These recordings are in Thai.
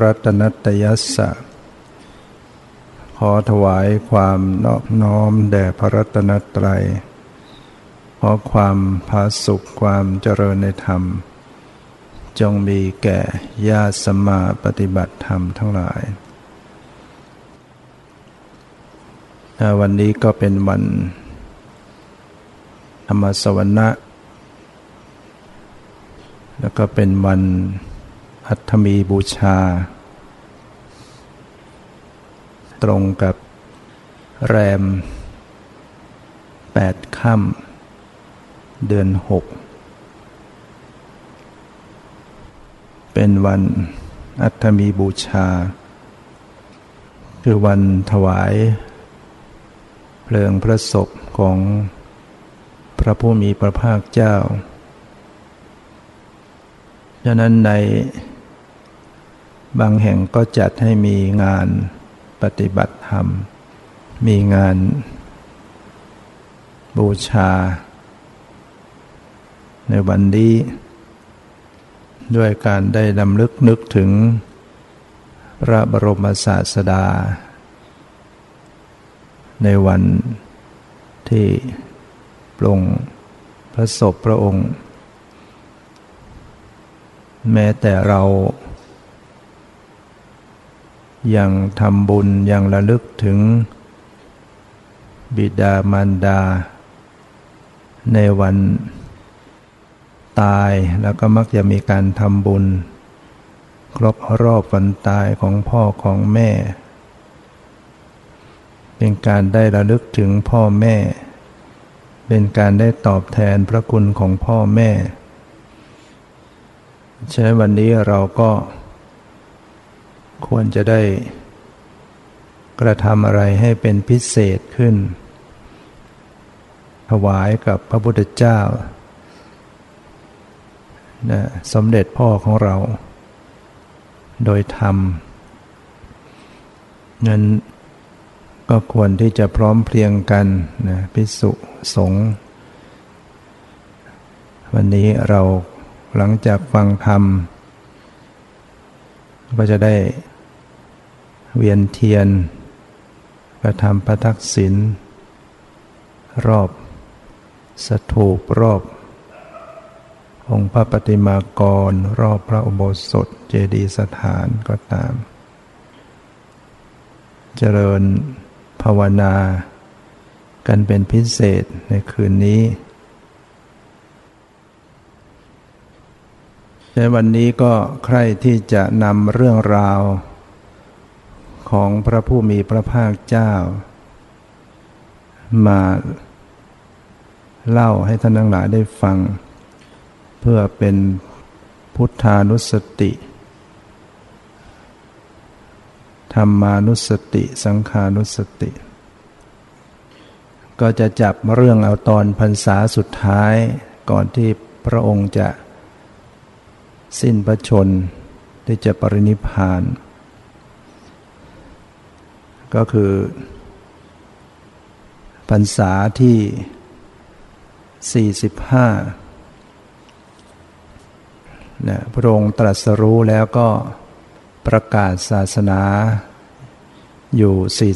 รัตนตยัสสะ ขอถวายความนอบน้อมแด่พระรัตนตรัย ขอความผาสุขความเจริญในธรรม จงมีแก่ญาติสมมาปฏิบัติธรรมทั้งหลาย วันนี้ก็เป็นวัน ธรรมสวรรค์แล้วก็เป็นวัน อัตมีบูชา ตรงกับแรมแปดค่ำเดือนหกเป็นวันอัตมีบูชา คือวันถวาย เพลิงพระศพของพระผู้มีพระภาคเจ้า ฉะนั้นใน บางแห่งก็จัดให้มีงานปฏิบัติธรรม มีงานบูชา ในวันนี้ ด้วยการได้ดำลึกนึกถึง พระบรมศาสดา ในวันที่ปรงพระศพพระองค์ แม้แต่เรา ยังทำบุญยังระลึกถึง บิดามารดา ในวันตายแล้วก็มักจะมีการทำบุญ ครบรอบวันตายของพ่อของแม่ เป็นการได้ระลึกถึงพ่อแม่ เป็นการได้ตอบแทนพระคุณของพ่อแม่ใช้วันนี้เราก็ ควรจะได้ กระทำอะไรให้เป็นพิเศษขึ้น ถวายกับพระพุทธเจ้านะสมเด็จพ่อของเรา โดยธรรมนั้นก็ควรที่จะพร้อมเพรียงกันนะพิสุสงฆ์วันนี้เราหลังจากฟังธรรม ก็จะได้ เวียนเทียนกระทำประทักษิณรอบ สถูปรอบ องค์พระปฏิมากร รอบพระอุโบสถเจดีย์สถานก็ตาม เจริญภาวนา กันเป็นพิเศษในคืนนี้ในวันนี้ก็ใครที่จะนำเรื่องราว ของพระผู้มีพระภาคเจ้า มาเล่าให้ท่านทั้งหลายได้ฟัง เพื่อเป็นพุทธานุสติ ธรรมานุสติ สังขานุสติ ก็จะจับเรื่องเอาตอนพรรษาสุดท้ายก่อนที่พระองค์จะสิ้นพระชนที่จะปรินิพาน ก็คือพรรษาที่ 45นะพระองค์ตรัสรู้แล้วก็ประกาศศาสนาอยู่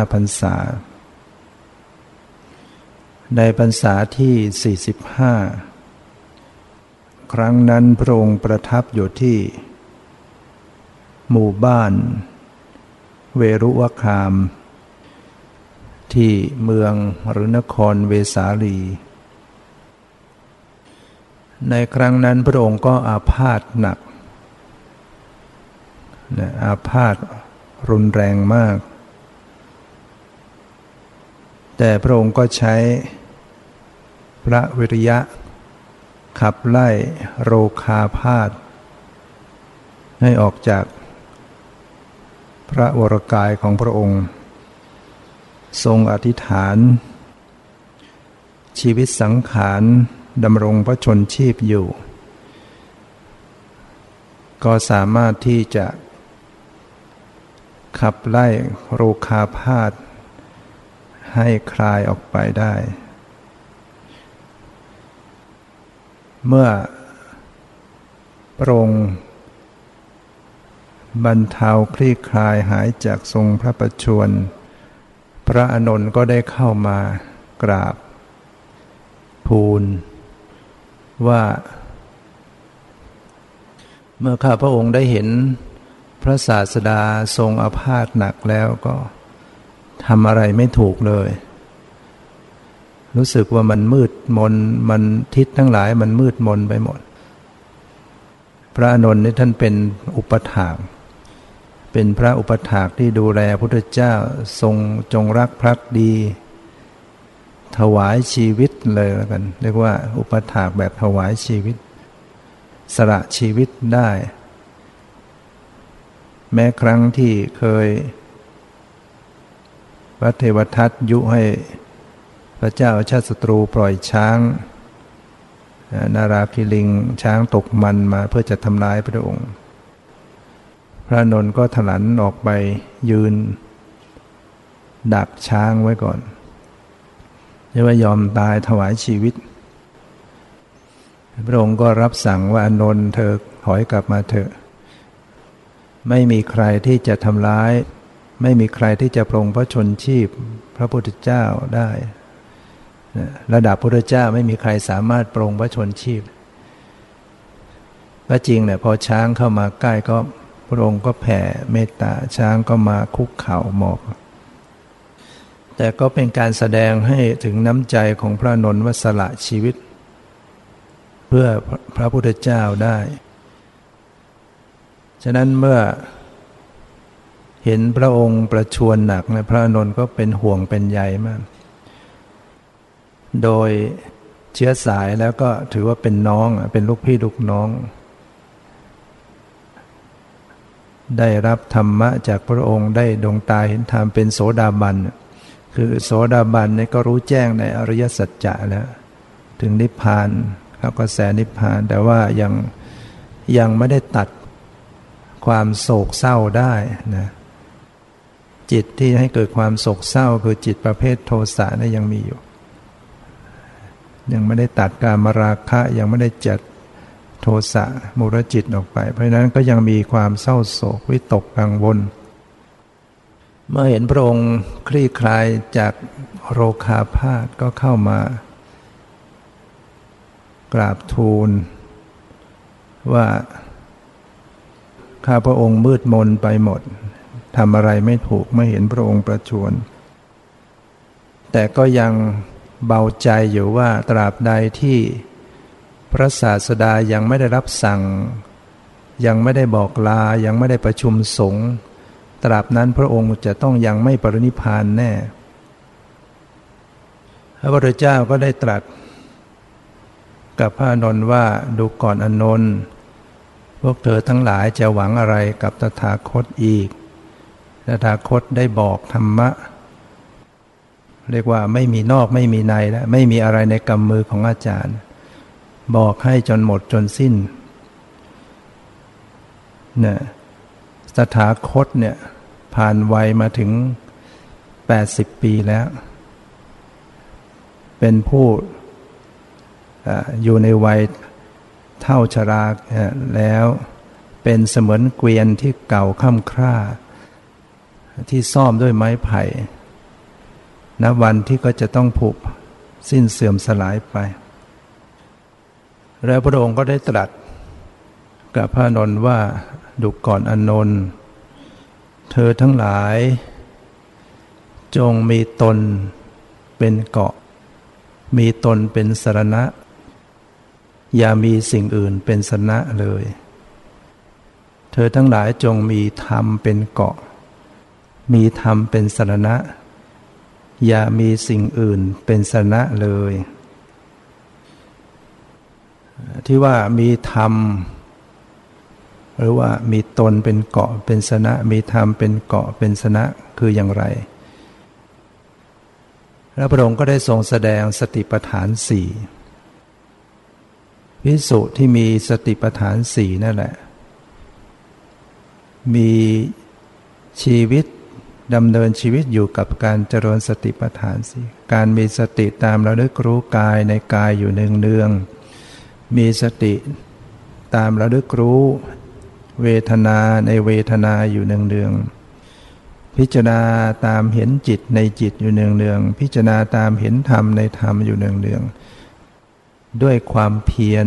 45พรรษา ในพรรษาที่ 45 ครั้งนั้นพระองค์ประทับอยู่ที่ หมู่บ้าน เวรุวคาม ที่เมืองหรือนครเวสาลี ในครั้งนั้นพระองค์ก็อาพาธหนักนะอาพาธรุนแรงมาก แต่พระองค์ก็ใช้พระวิริยะ ขับไล่โรคาพาธให้ออกจาก พระวรกายของพระองค์ ทรงอธิษฐาน ชีวิตสังขารดำรงพระชนชีพอยู่ ก็สามารถที่จะขับไล่โรคาพาธให้คลายออกไปได้ เมื่อพระองค์ บรรเทาคลี่คลายหายจากทรงพระประชวรพระอนนท์ก็ได้เข้ามากราบ ทูล ว่า เมื่อข้าพระองค์ได้เห็นพระศาสดาทรงอาพาธหนักแล้วก็ทำอะไรไม่ถูกเลย รู้สึกว่ามันมืดมนมันทิศทั้งหลายมันมืดมนไปหมด พระอนนท์นี่ท่านเป็นอุปถาก เป็นพระอุปถากที่ดูแลพุทธเจ้าทรงจงรักภักดี ถวายชีวิตเลยแล้วกัน เรียกว่าอุปถากแบบถวายชีวิต สละชีวิตได้ แม้ครั้งที่เคยพระเทวทัตยุให้พระเจ้าชาติศัตรูปล่อยช้างนาราคิลิงช้างตกมันมาเพื่อจะทำลายพระองค์ พระนนท์ก็ถลันออกไปยืน ดักช้างไว้ก่อนเรียกว่ายอมตายถวายชีวิต พระองค์ก็รับสั่งว่าอนนท์เธอถอยกลับมาเถอะ ไม่มีใครที่จะทำร้าย ไม่มีใครที่จะปรงพระชนชีพพระพุทธเจ้าได้ ระดับพระพุทธเจ้าไม่มีใครสามารถปรงพระชนชีพก็จริงเนี่ยพอช้างเข้ามาใกล้ก็ พระองค์ก็แผ่เมตตาช้างก็มาคุกเข่าหมอบแต่ก็เป็นการแสดงให้ถึงน้ำใจของพระนนท์ว่าสละชีวิต เพื่อพระพุทธเจ้าได้ ฉะนั้นเมื่อเห็นพระองค์ประชวนหนักนะพระนนท์ก็เป็นห่วงเป็นใยมาก โดยเชื้อสายแล้วก็ถือว่าเป็นน้องเป็นลูกพี่ลูกน้อง ได้รับธรรมะจากพระองค์ได้ดวงตาเห็นธรรมเป็นโสดาบัน คือโสดาบันนี่ก็รู้แจ้งในอริยสัจจะแล้ว ถึงนิพพานแล้วก็แสนิพพาน แต่ว่ายังยังไม่ได้ตัดความโศกเศร้าได้นะจิตที่ให้เกิดความโศกเศร้าคือจิตประเภทโทสะนี่ยังมีอยู่ ยังไม่ได้ตัดการมราคะยังไม่ได้จัด โทสะมุรจิตออกไป เพราะนั้นก็ยังมีความเศร้าโศกวิตกกังวล เมื่อเห็นพระองค์คลี่คลายจากโรคาพาธก็เข้ามากราบทูล ว่าข้าพระองค์มืดมนไปหมดทำอะไรไม่ถูกไม่เห็นพระองค์ประชวรแต่ก็ยังเบาใจอยู่ว่าตราบใดที่ พระศาสดายังไม่ได้รับสั่ง ยังไม่ได้บอกลายังไม่ได้ประชุมสงฆ์ตราบนั้นพระองค์จะต้องยังไม่ปรินิพานแน่ พระพุทธเจ้าก็ได้ตรัส กับพระนนท์ว่าดูก่อนอนนท์พวกเธอทั้งหลายจะหวังอะไรกับตถาคตอีก ตถาคตได้บอกธรรมะ เรียกว่าไม่มีนอกไม่มีในแล้วไม่มีอะไรในกำมือของอาจารย์ บอกให้จนหมดจนสิ้นเนี่ยสถาคตเนี่ยผ่านวัยมาถึง 80 ปีแล้ว เป็นผู้อยู่ในวัยเท่าชราแล้วเป็นเสมือนเกวียนที่เก่าค่ำคร่า ที่ซ่อมด้วยไม้ไผ่ณวันที่ก็จะต้องผุสิ้นเสื่อมสลายไป แล้วพระองค์ก็ได้ตรัสกับพระนนท์ว่าดุก่อนอนนท์เธอทั้งหลาย จงมีตนเป็นเกาะ มีตนเป็นสรณะ อย่ามีสิ่งอื่นเป็นสนะเลย เธอทั้งหลายจงมีธรรมเป็นเกาะ มีธรรมเป็นสรณะ อย่ามีสิ่งอื่นเป็นสนะเลย ที่ว่ามีธรรม หรือว่ามีตนเป็นเกาะเป็นสนะ มีธรรมเป็นเกาะเป็นสนะคืออย่างไร แล้วพระองค์ก็ได้ทรงแสดงสติปัฏฐานสี่พิสุที่มีสติปัฏฐานสี่นั่นแหละ มีชีวิตดำเนินชีวิตอยู่กับการเจริญสติปัฏฐานสี่การมีสติตามระลึกรู้กายในกายอยู่เนืองเนือง มีสติตามระลึกรู้ เวทนาในเวทนาอยู่เนืองๆพิจารณาตามเห็นจิตในจิตอยู่เนืองๆพิจารณาตามเห็นธรรมในธรรมอยู่เนืองๆด้วยความเพียร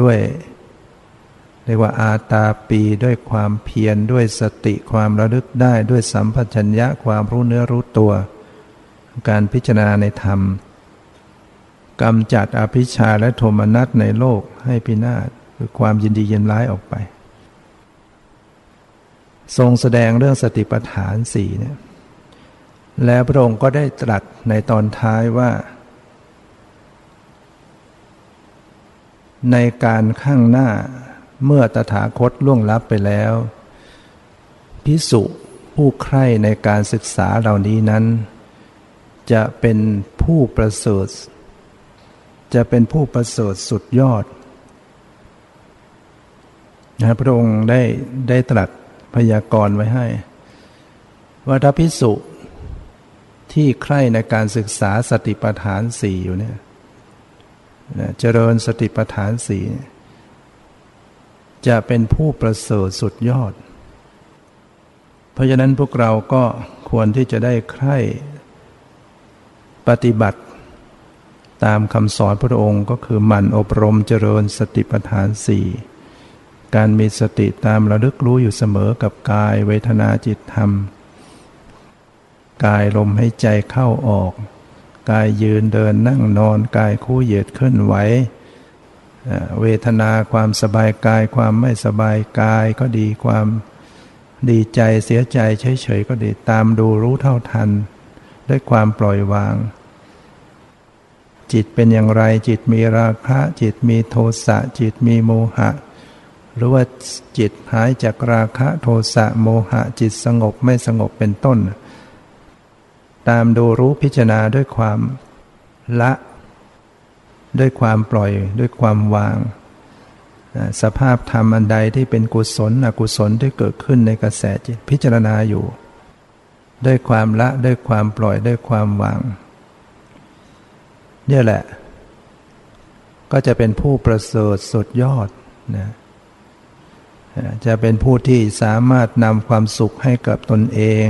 ด้วยเรียกว่าอาตาปีด้วยความเพียรด้วยสติความระลึกได้ด้วยสัมผััญญะความรู้เนื้อรู้ตัว การพิจารณาในธรรม กำจัดอภิชาและโทมนัสในโลกให้พินาศคือความยินดียินร้ายออกไป ทรงแสดงเรื่องสติปัฏฐานสี่เนี่ยแล้วพระองค์ก็ได้ตรัสในตอนท้ายว่า ในการข้างหน้าเมื่อตถาคตล่วงลับไปแล้ว พิสุผู้ใคร่ในการศึกษาเหล่านี้นั้น จะเป็นผู้ประเสริฐ จะเป็นผู้ประเสริฐสุดยอดนะพระองค์ได้ได้ตรัสพยากรณ์ไว้ให้ ว่าถ้าพิสุที่ใคร่ในการศึกษาสติปัฏฐานสี่อยู่เนี่ยเจริญสติปัฏฐานสี่จะเป็นผู้ประเสริฐสุดยอด เพราะฉะนั้นพวกเราก็ควรที่จะได้ใคร่ปฏิบัติ ตามคำสอนพระองค์ก็คือหมั่นอบรมเจริญสติปัฏฐานสี่การมีสติตามระลึกรู้อยู่เสมอกับกายเวทนาจิตธรรม กายลมให้ใจเข้าออก กายยืนเดินนั่งนอนกายคู่เหยียดเคลื่อนไหวเวทนาความสบายกายความไม่สบายกายก็ดีความดีใจเสียใจเฉยๆก็ดีตามดูรู้เท่าทัน ด้วยความปล่อยวาง จิตเป็นอย่างไร จิตมีราคะ จิตมีโทสะ จิตมีโมหะ หรือว่าจิตหายจากราคะโทสะโมหะ จิตสงบไม่สงบเป็นต้น ตามดูรู้พิจารณาด้วยความละ ด้วยความปล่อยด้วยความวาง สภาพธรรมอันใดที่เป็นกุศลอกุศลที่เกิดขึ้นในกระแสจิตพิจารณาอยู่ ด้วยความละด้วยความปล่อยด้วยความวาง นี่แหละ ก็จะเป็นผู้ประเสริฐสุดยอดนะจะเป็นผู้ที่สามารถนำความสุขให้กับตนเอง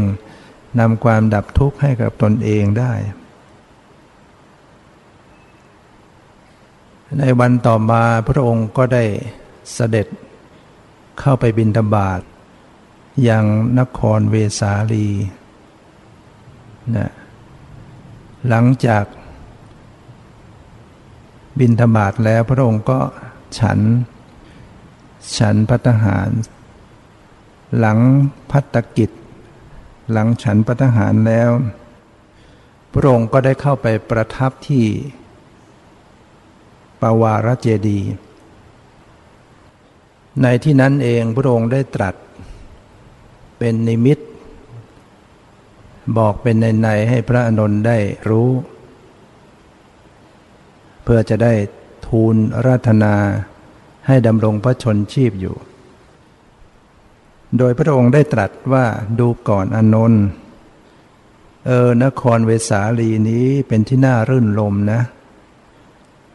นำความดับทุกข์ให้กับตนเองได้ ในวันต่อมาพระองค์ก็ได้เสด็จเข้าไปบินธบาตยังนครเวสาลีนะหลังจาก บินธบาตแล้วพระองค์ก็ฉัน ฉันพัตหาร หลังพัตกิจ หลังฉันพัตหารแล้ว พระองค์ก็ได้เข้าไปประทับที่ปาวารเจดี ในที่นั้นเองพระองค์ได้ตรัส เป็นนิมิต บอกเป็นในในให้พระอนนท์ได้รู้ เพื่อจะได้ทูลราธนาให้ดำรงพระชนชีพอยู่ โดยพระองค์ได้ตรัสว่าดูก่อนอนนท์เออนครเวสาลีนี้เป็นที่น่ารื่นลมนะ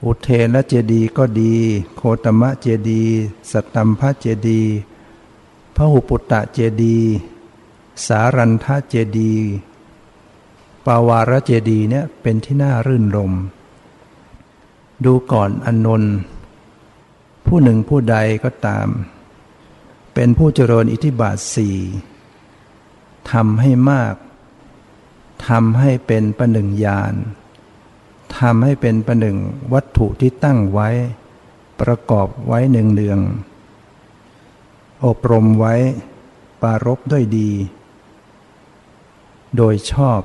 อุเทนและเจดีก็ดี โคตมะเจดีสัตตัมพระเจดีพระหุปุตตะเจดีสารันทะเจดีปาวาระเจดีเนี่ยเป็นที่น่ารื่นลม ดูก่อนอนนท์ผู้หนึ่งผู้ใดก็ตาม เป็นผู้เจริญอิทธิบาทสี่ทำให้มากทำให้เป็นประหนึ่งญาณทำให้เป็นประหนึ่งวัตถุที่ตั้งไว้ ประกอบไว้หนึ่งเนืองอบรมไว้ปารบด้วยดี โดยชอบ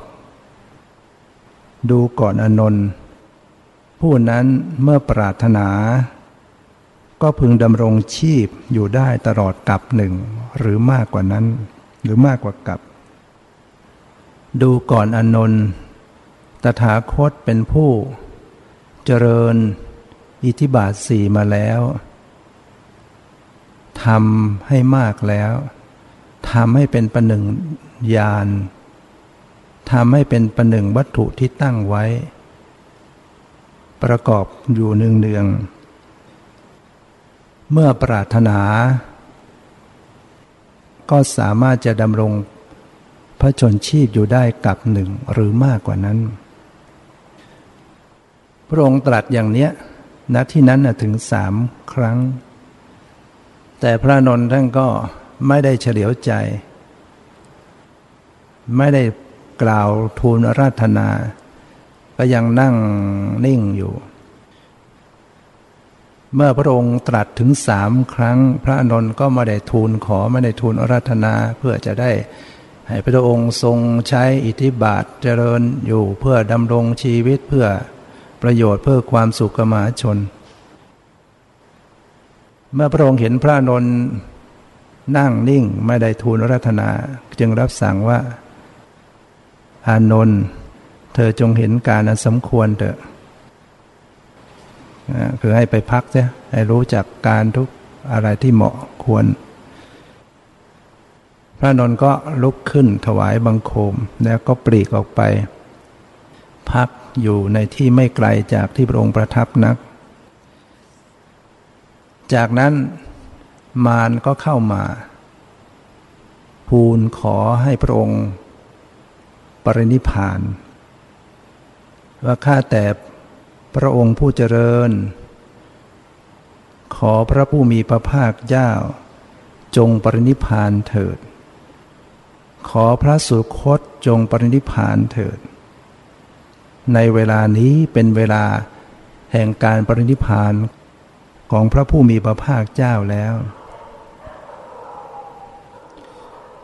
ดูก่อนอนนท์ ผู้นั้นเมื่อปรารถนา ก็พึงดำรงชีพอยู่ได้ตลอดกับหนึ่ง หรือมากกว่านั้น หรือมากกว่ากับ ดูก่อนอนนท์ตถาคตเป็นผู้ เจริญ อิทิบาทสี่มาแล้วทำให้มากแล้วทำให้เป็นประหนึ่งญาณทำให้เป็นประหนึ่งวัตถุที่ตั้งไว้ ประกอบอยู่เนืองเนือง เมื่อปรารถนา ก็สามารถจะดำรงพระชนชีพอยู่ได้กับหนึ่งหรือมากกว่านั้น พระองค์ตรัสอย่างเนี้ยณที่นั้นถึงสามครั้ง แต่พระนนท์ท่านก็ไม่ได้เฉลียวใจ ไม่ได้กล่าวทูลราธนา ก็ยังนั่งนิ่งอยู่ เมื่อพระองค์ตรัสถึงสามครั้ง พระนนท์ก็ไม่ได้ทูลขอไม่ได้ทูลราธนาเพื่อจะได้ให้พระองค์ทรงใช้อิทธิบาทเจริญอยู่เพื่อดำรงชีวิตเพื่อประโยชน์เพื่อความสุขกมาชน เมื่อพระองค์เห็นพระนนท์นั่งนิ่งไม่ได้ทูลรัตนา จึงรับสั่งว่า อานนท์ เธอจงเห็นการอันสมควรเถอะคือให้ไปพักใช่ให้รู้จักการทุกอะไรที่เหมาะควร พระนนท์ก็ลุกขึ้นถวายบังคม แล้วก็ปลีกออกไป พักอยู่ในที่ไม่ไกลจากที่พระองค์ประทับนัก จากนั้นมารก็เข้ามาทูลขอให้พระองค์ ปรินิพาน ว่าข้าแต่พระองค์ผู้เจริญ ขอพระผู้มีพระภาคเจ้า จงปรินิพานเถิด ขอพระสุคตจงปรินิพานเถิด ในเวลานี้เป็นเวลาแห่งการปรินิพานของพระผู้มีพระภาคเจ้าแล้ว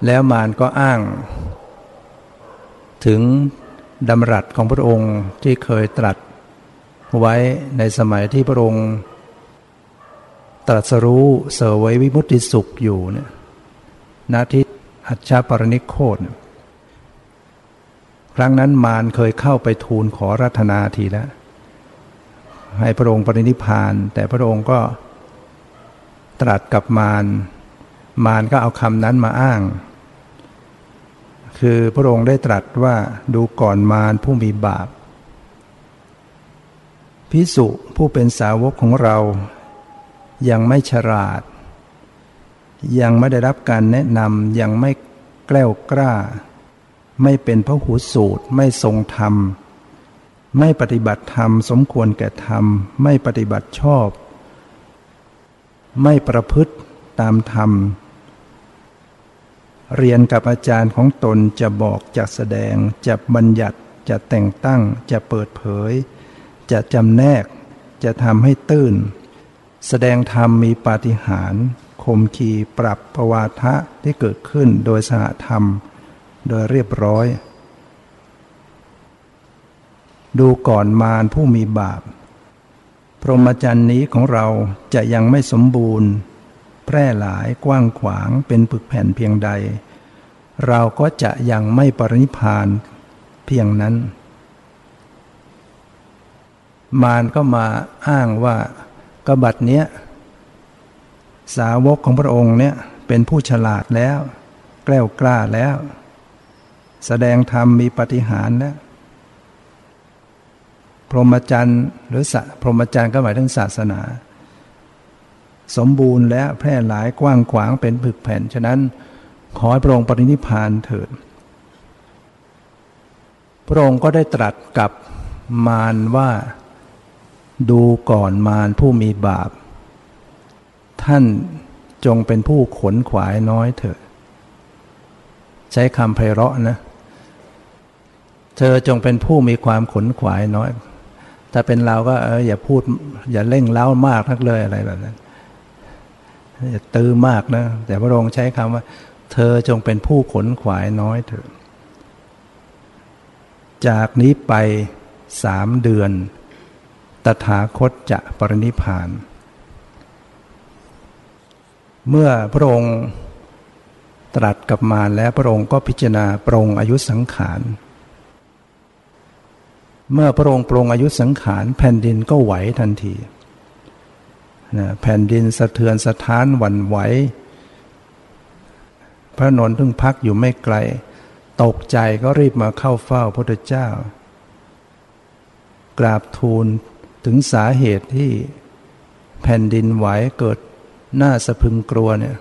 แล้วมารก็อ้าง ถึง ดำรัสของพระองค์ที่เคยตรัส ไว้ในสมัยที่พระองค์ ตรัสรู้เสวยวิมุตติสุขอยู่เนี่ยนาทิอัจฉปรณิโคตครั้งนั้นมารเคยเข้าไปทูลขอรัตนาทีแล้วให้พระองค์ปรินิพาน แต่พระองค์ก็ตรัสกับมารมารก็เอาคำนั้นมาอ้าง คือพระองค์ได้ตรัสว่าดูก่อนมารผู้มีบาป พิสุผู้เป็นสาวกของเรา ยังไม่ฉลาด ยังไม่ได้รับการแนะนำยังไม่แกล้วกล้า ไม่เป็นพระหูสูตรไม่ทรงธรรม ไม่ปฏิบัติธรรมสมควรแก่ธรรม ไม่ปฏิบัติชอบ ไม่ประพฤติตามธรรม เรียนกับอาจารย์ของตนจะบอกจะแสดง จะบัญญัติ จะแต่งตั้ง จะเปิดเผย จะจำแนก จะทำให้ตื้น แสดงธรรมมีปาฏิหาริย์คมขีปรับประวาทะที่เกิดขึ้นโดยสหธรรม โดยเรียบร้อย ดูก่อนมารผู้มีบาป พรหมจรรย์นี้ของเราจะยังไม่สมบูรณ์ แพร่หลายกว้างขวางเป็นปึกแผ่นเพียงใด เราก็จะยังไม่ปรินิพานเพียงนั้น มารก็มาอ้างว่ากบัดเนี้ยสาวกของพระองค์เนี่ยเป็นผู้ฉลาดแล้ว แกล้วกล้าแล้ว แสดงธรรมมีปฏิหารแล้วพรหมจรรย์หรือสพรหมจรรย์ก็หมายถึงศาสนา สมบูรณ์และแพร่หลายกว้างขวางเป็นผึกแผ่น ฉะนั้นขอให้พระองค์ปรินิพานเถิด พระองค์ก็ได้ตรัสกับมารว่าดูก่อนมารผู้มีบาป ท่านจงเป็นผู้ขนขวายน้อยเถอะใช้คำไพเราะนะ เธอจงเป็นผู้มีความขนขวายน้อย ถ้าเป็นเราก็เอออย่าพูดอย่าเร่งเล้ามากทักเลยอะไรแบบนั้น ตื้อมากนะ แต่พระองค์ใช้คำว่า เธอจงเป็นผู้ขนขวายน้อยเถอะจากนี้ไปสามเดือน ตถาคตจะปรินิพาน เมื่อพระองค์ตรัสกับมารแล้วพระองค์ก็พิจารณาปรงอายุสังขาร เมื่อพระองค์ปรงอายุสังขารแผ่นดินก็ไหวทันที นะแผ่นดินสะเทือนสะท้านหวั่นไหว พระนนท์เพิ่งพักอยู่ไม่ไกล ตกใจก็รีบมาเข้าเฝ้าพระพุทธเจ้า กราบทูลถึงสาเหตุที่แผ่นดินไหวเกิดหน้าสะพึงกลัวเนี่ย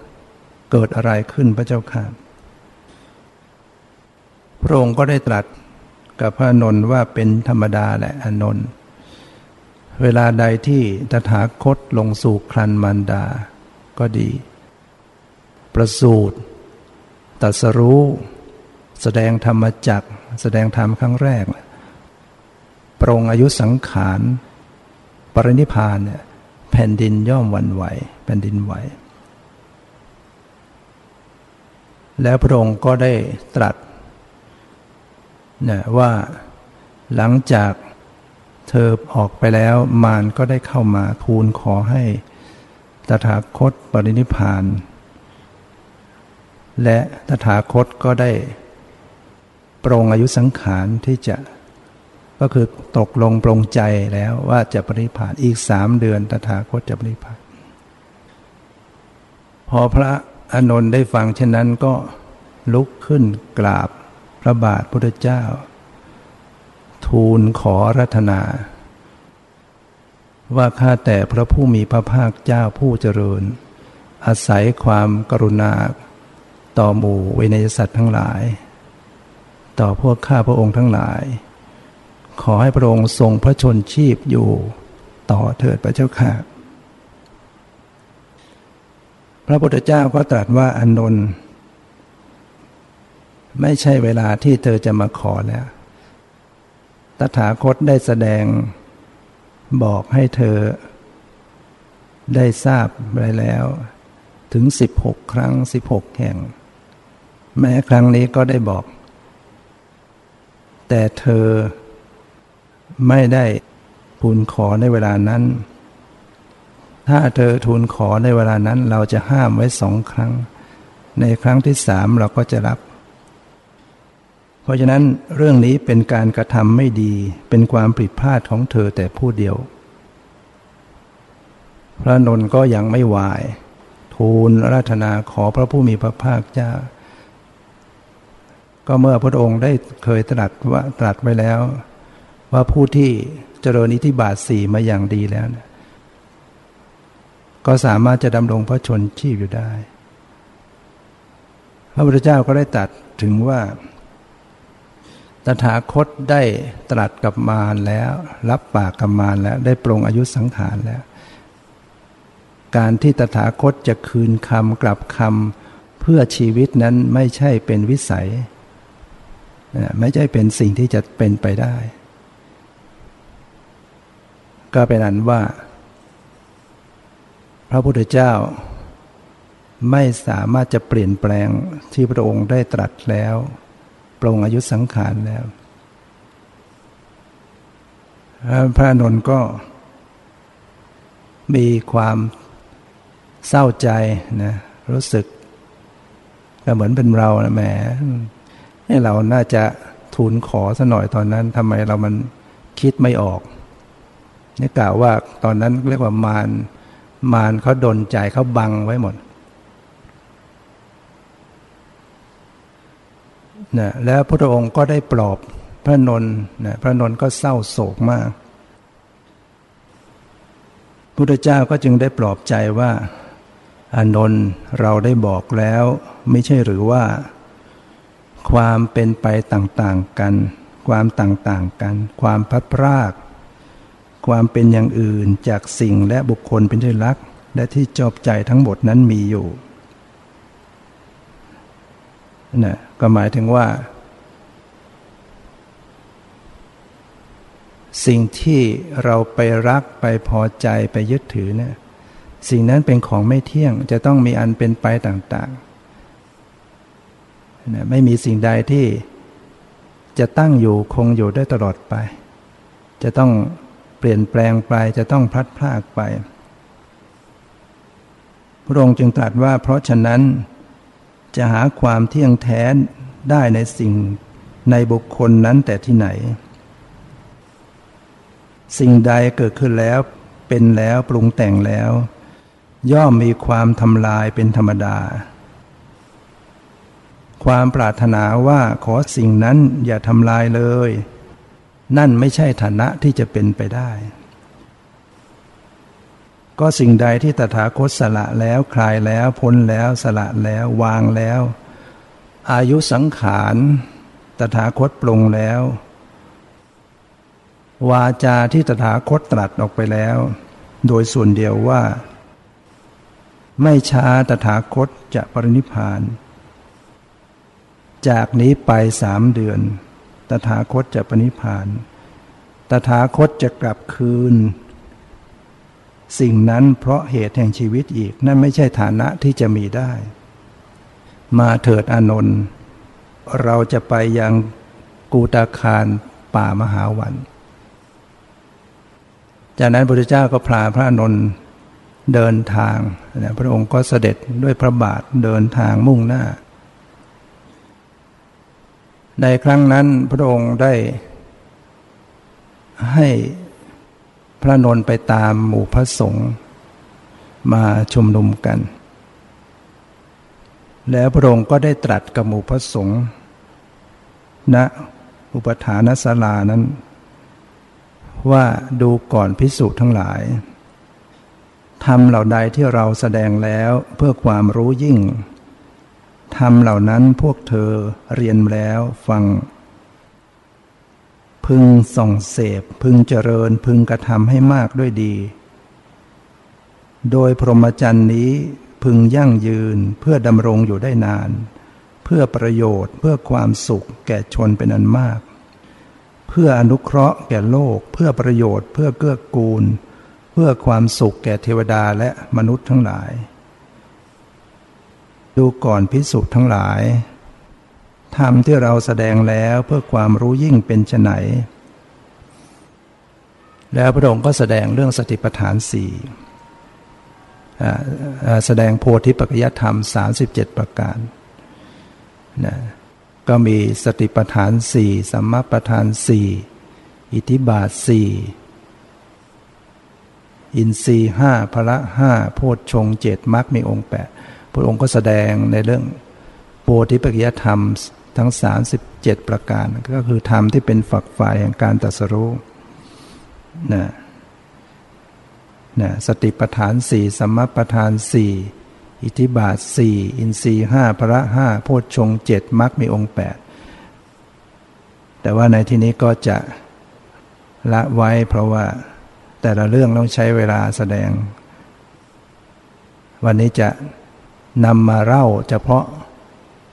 เกิดอะไรขึ้นพระเจ้าค่ะ พระองค์ก็ได้ตรัสกับพระนนท์ว่าเป็นธรรมดาแหละอนนท์ เวลาใดที่ตถาคตลงสู่ครันมารดา ก็ดี ประสูตรตัสรู้ แสดงธรรมจักแสดงธรรมครั้งแรก ปรงอายุสังขาร ปรินิพานเนี่ยแผ่นดินย่อมวันไหว แผ่นดินไหว แล้วพระองค์ก็ได้ตรัสนะว่าหลังจาก เธอออกไปแล้วมารก็ได้เข้ามาทูลขอให้ตถาคตปรินิพาน และตถาคตก็ได้ปรงอายุสังขารที่จะก็คือตกลงปรงใจแล้วว่าจะปรินิพานอีกสามเดือนตถาคตจะปรินิพานพอพระอนนท์ได้ฟังเช่นนั้นก็ลุกขึ้นกราบพระบาทพุทธเจ้า ทูลขอรัตนา ว่าข้าแต่พระผู้มีพระภาคเจ้าผู้เจริญ อาศัยความกรุณา ต่อหมู่เวนยสัตว์ทั้งหลาย ต่อพวกข้าพระองค์ทั้งหลาย ขอให้พระองค์ทรงพระชนชีพอยู่ ต่อเถิดพระเจ้าค่ะ พระพุทธเจ้าก็ตรัสว่าอนนท์ไม่ใช่เวลาที่เธอจะมาขอแล้ว ตถาคตได้แสดงบอกให้เธอ ได้ทราบไปแล้ว ถึงสิบหกครั้งสิบหกแห่ง แม้ครั้งนี้ก็ได้บอก แต่เธอไม่ได้ทูลขอในเวลานั้น ถ้าเธอทูลขอในเวลานั้น เราจะห้ามไว้สองครั้ง ในครั้งที่สามเราก็จะรับ เพราะฉะนั้นเรื่องนี้เป็นการกระทำไม่ดี เป็นความผิดพลาดของเธอแต่ผู้เดียว พระนนท์ก็ยังไม่วาย ทูลราธนาขอพระผู้มีพระภาคเจ้า ก็เมื่อพระองค์ได้เคยตรัสว่าตรัสไว้แล้ว ว่าผู้ที่เจริญอิธิบาทสี่มาอย่างดีแล้วนะก็สามารถจะดำรงพระชนชีพอยู่ได้ พระพุทธเจ้าก็ได้ตัดถึงว่า ตถาคตได้ตรัสกับมารแล้ว รับปากกับมารแล้ว ได้ปรงอายุสังขารแล้ว การที่ตถาคตจะคืนคำกลับคำเพื่อชีวิตนั้นไม่ใช่เป็นวิสัย ไม่ใช่เป็นสิ่งที่จะเป็นไปได้ ก็เป็นอันว่า พระพุทธเจ้าไม่สามารถจะเปลี่ยนแปลงที่พระองค์ได้ตรัสแล้ว รงอายุสังขารแล้ว พระนนท์ก็มีความเศร้าใจนะรู้สึกก็เหมือนเป็นเรานะแหมให้เราน่าจะทูลขอซะหน่อยตอนนั้นทำไมเรามันคิดไม่ออกนี่กล่าวว่าตอนนั้นเรียกว่ามารมารเขาดนใจเขาบังไว้หมด นะแล้วพระองค์ก็ได้ปลอบพระนนท์นะพระนนท์ก็เศร้าโศกมากพุทธเจ้าก็จึงได้ปลอบใจว่า อานนท์เราได้บอกแล้ว ไม่ใช่หรือว่า ความเป็นไปต่างๆกัน ความต่างๆกัน ความพัดพราก ความเป็นอย่างอื่นจากสิ่งและบุคคลเป็นที่รัก และที่จบใจทั้งหมดนั้นมีอยู่นะ ก็หมายถึงว่า สิ่งที่เราไปรักไปพอใจไปยึดถือเนี่ยสิ่งนั้นเป็นของไม่เที่ยงจะต้องมีอันเป็นไปต่างๆนะไม่มีสิ่งใดที่จะตั้งอยู่คงอยู่ได้ตลอดไป จะต้องเปลี่ยนแปลงไปจะต้องพลัดพรากไป พระองค์จึงตรัสว่าเพราะฉะนั้น จะหาความเที่ยงแท้ได้ในสิ่งในบุคคลนั้นแต่ที่ไหน สิ่งใดเกิดขึ้นแล้วเป็นแล้วปรุงแต่งแล้ว ย่อมมีความทำลายเป็นธรรมดา ความปรารถนาว่าขอสิ่งนั้นอย่าทำลายเลย นั่นไม่ใช่ฐานะที่จะเป็นไปได้ ก็สิ่งใดที่ตถาคตสละแล้วคลายแล้วพ้นแล้วสละแล้ววางแล้ว อายุสังขารตถาคตปรงแล้ว วาจาที่ตถาคตตรัสออกไปแล้ว โดยส่วนเดียวว่า ไม่ช้าตถาคตจะปรินิพาน จากนี้ไปสามเดือน ตถาคตจะปรินิพาน ตถาคตจะกลับคืน สิ่งนั้นเพราะเหตุแห่งชีวิตอีก นั่นไม่ใช่ฐานะที่จะมีได้ มาเถิดอานนท์เราจะไปยังกูตาคารป่ามหาวัน จากนั้นพระพุทธเจ้าก็พาพระนนท์เดินทาง พระองค์ก็เสด็จด้วยพระบาทเดินทางมุ่งหน้า ในครั้งนั้นพระองค์ได้ให้ ระนนท์ไปตามหมู่พระสงฆ์มาชุมนุมกัน แล้วพระองค์ก็ได้ตรัสกับหมู่พระสงฆ์ณอุปถานศาลานั้น ว่าดูก่อนพิสูจน์ทั้งหลายทำเหล่าใดที่เราแสดงแล้วเพื่อความรู้ยิ่งทำเหล่านั้นพวกเธอเรียนแล้วฟัง พึงส่องเสพ พึงเจริญพึงกระทำให้มากด้วยดี โดยพรหมจรรย์นี้พึงยั่งยืนเพื่อดำรงอยู่ได้นาน เพื่อประโยชน์เพื่อความสุขแก่ชนเป็นอันมาก เพื่ออนุเคราะห์แก่โลก เพื่อประโยชน์เพื่อเกื้อกูล เพื่อความสุขแก่เทวดาและมนุษย์ทั้งหลาย ดูก่อนพิสุทั้งหลาย ธรรมที่เราแสดงแล้วเพื่อความรู้ยิ่งเป็นไนแล้วพระองค์ก็แสดงเรื่องสติปัฏฐานสี่แสดงโพธิปัจจยธรรม 37 ประการนะก็มีสติปัฏฐานสี่สัมมาปัฏฐานสี่อิทิบาทสี่อินทรีห้าพละห้าโพชฌงเจ็ดมรรคมีองค์แปดพระองค์ก็แสดงในเรื่องโพธิปัจจยธรรม ทั้ง 37 ประการ ก็คือธรรมที่เป็นฝักฝ่ายแห่งการตัสรู้นะนะสติปัฏฐานสี่สมปัฏฐานสี่อิทิบาทสี่อินทรีห้าพระห้าโพชฌงเจ็ดมรรคมีองค์แปดแต่ว่าในที่นี้ก็จะละไว้เพราะว่าแต่ละเรื่องต้องใช้เวลาแสดง วันนี้จะนำมาเล่าเฉพาะ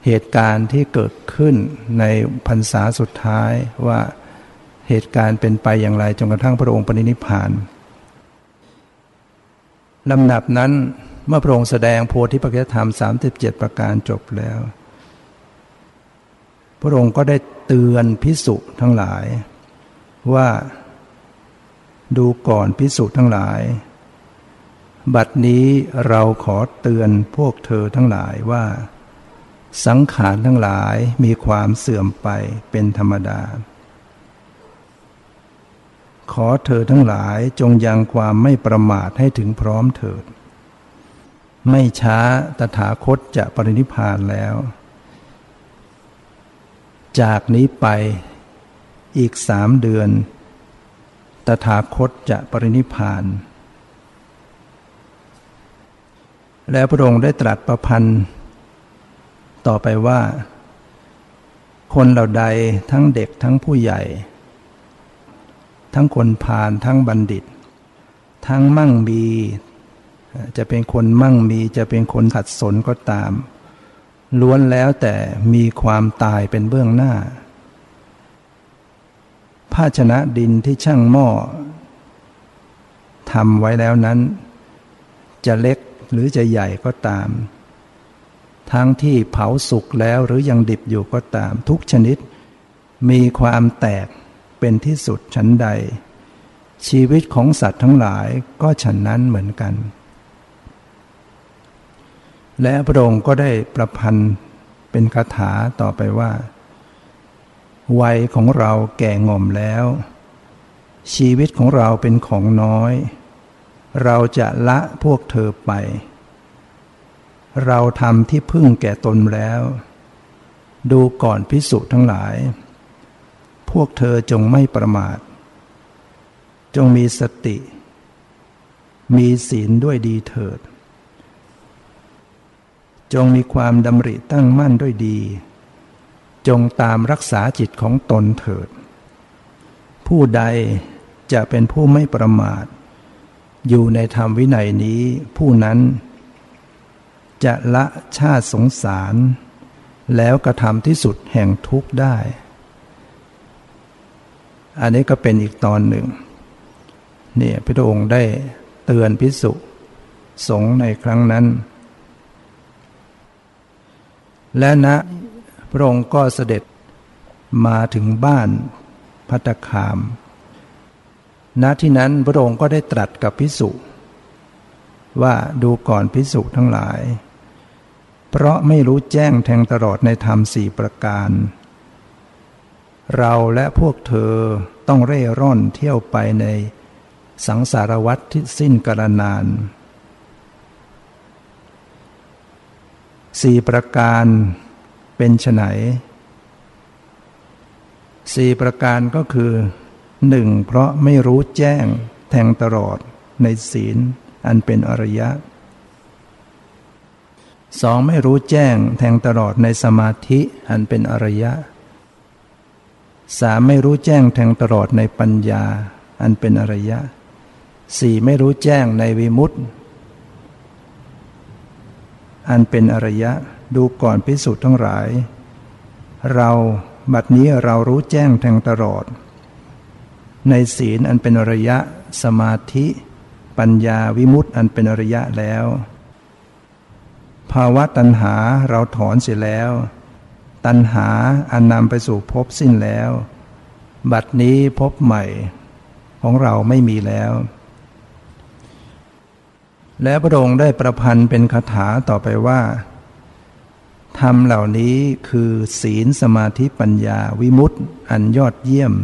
เหตุการณ์ที่เกิดขึ้นในพรรษาสุดท้ายว่าเหตุการณ์เป็นไปอย่างไรจนกระทั่งพระองค์ปณินิพานลำดับนั้นเมื่อพระองค์แสดงโพธิปัจจธรรม 37 ประการจบแล้ว พระองค์ก็ได้เตือนพิสุทั้งหลาย ว่าดูก่อนพิสุทั้งหลาย บัดนี้เราขอเตือนพวกเธอทั้งหลายว่า สังขารทั้งหลายมีความเสื่อมไปเป็นธรรมดา ขอเธอทั้งหลายจงยังความไม่ประมาทให้ถึงพร้อมเถิด ไม่ช้าตถาคตจะปรินิพานแล้ว จากนี้ไปอีกสามเดือน ตถาคตจะปรินิพานแล้วพระองค์ได้ตรัสประพันธ์ ต่อไปว่า คนเหล่าใดทั้งเด็กทั้งผู้ใหญ่ ทั้งคนพาลทั้งบัณฑิต ทั้งมั่งมี จะเป็นคนมั่งมีจะเป็นคนขัดสนก็ตาม ล้วนแล้วแต่มีความตายเป็นเบื้องหน้า ภาชนะดินที่ช่างหม้อทำไว้แล้วนั้น จะเล็กหรือจะใหญ่ก็ตาม ทั้งที่เผาสุกแล้วหรือยังดิบอยู่ก็ตามทุกชนิด มีความแตกเป็นที่สุดชั้นใด ชีวิตของสัตว์ทั้งหลายก็ฉันนั้นเหมือนกัน และพระองค์ก็ได้ประพันธ์เป็นคาถาต่อไปว่า วัยของเราแก่ง่อมแล้ว ชีวิตของเราเป็นของน้อย เราจะละพวกเธอไป เราทำที่พึ่งแก่ตนแล้ว ดูก่อนพิสุทั้งหลาย พวกเธอจงไม่ประมาท จงมีสติ มีศีลด้วยดีเถิด จงมีความดำริตั้งมั่นด้วยดี จงตามรักษาจิตของตนเถิด ผู้ใดจะเป็นผู้ไม่ประมาท อยู่ในธรรมวินัยนี้ผู้นั้น จะละชาติสงสาร แล้วกระทำที่สุดแห่งทุกข์ได้ อันนี้ก็เป็นอีกตอนหนึ่งเนี่ยพระองค์ได้เตือนพิสุสงในครั้งนั้น และณนะพระองค์ก็เสด็จมาถึงบ้านพัตคาม ณที่นั้นพระองค์ก็ได้ตรัสกับพิสุว่าดูก่อนพิสุทั้งหลาย เพราะไม่รู้แจ้งแทงตลอดในธรรมสี่ประการ เราและพวกเธอต้องเร่ร่อนเที่ยวไปในสังสารวัฏที่สิ้นกาลนานสี่ประการเป็นไนสี่ประการก็คือหนึ่งเพราะไม่รู้แจ้งแทงตลอดในศีลอันเป็นอริยะ สองไม่รู้แจ้งแทงตลอดในสมาธิอันเป็นอริยะสามไม่รู้แจ้งแทงตลอดในปัญญา อันเป็นอริยะสี่ไม่รู้แจ้งในวิมุตติ อันเป็นอริยะดูก่อนพิสูจน์ทั้งหลาย เราบัดนี้เรารู้แจ้งแทงตลอด ในศีลอันเป็นอริยะ สมาธิ ปัญญาวิมุตติอันเป็นอริยะแล้ว ภาวะตัณหาเราถอนเสียแล้ว ตัณหาอันนำไปสู่ภพสิ้นแล้ว บัดนี้พบใหม่ของเราไม่มีแล้ว และพระองค์ได้ประพันธ์เป็นคาถาต่อไปว่าธรรมเหล่านี้คือศีลสมาธิปัญญาวิมุตติ อันยอดเยี่ยม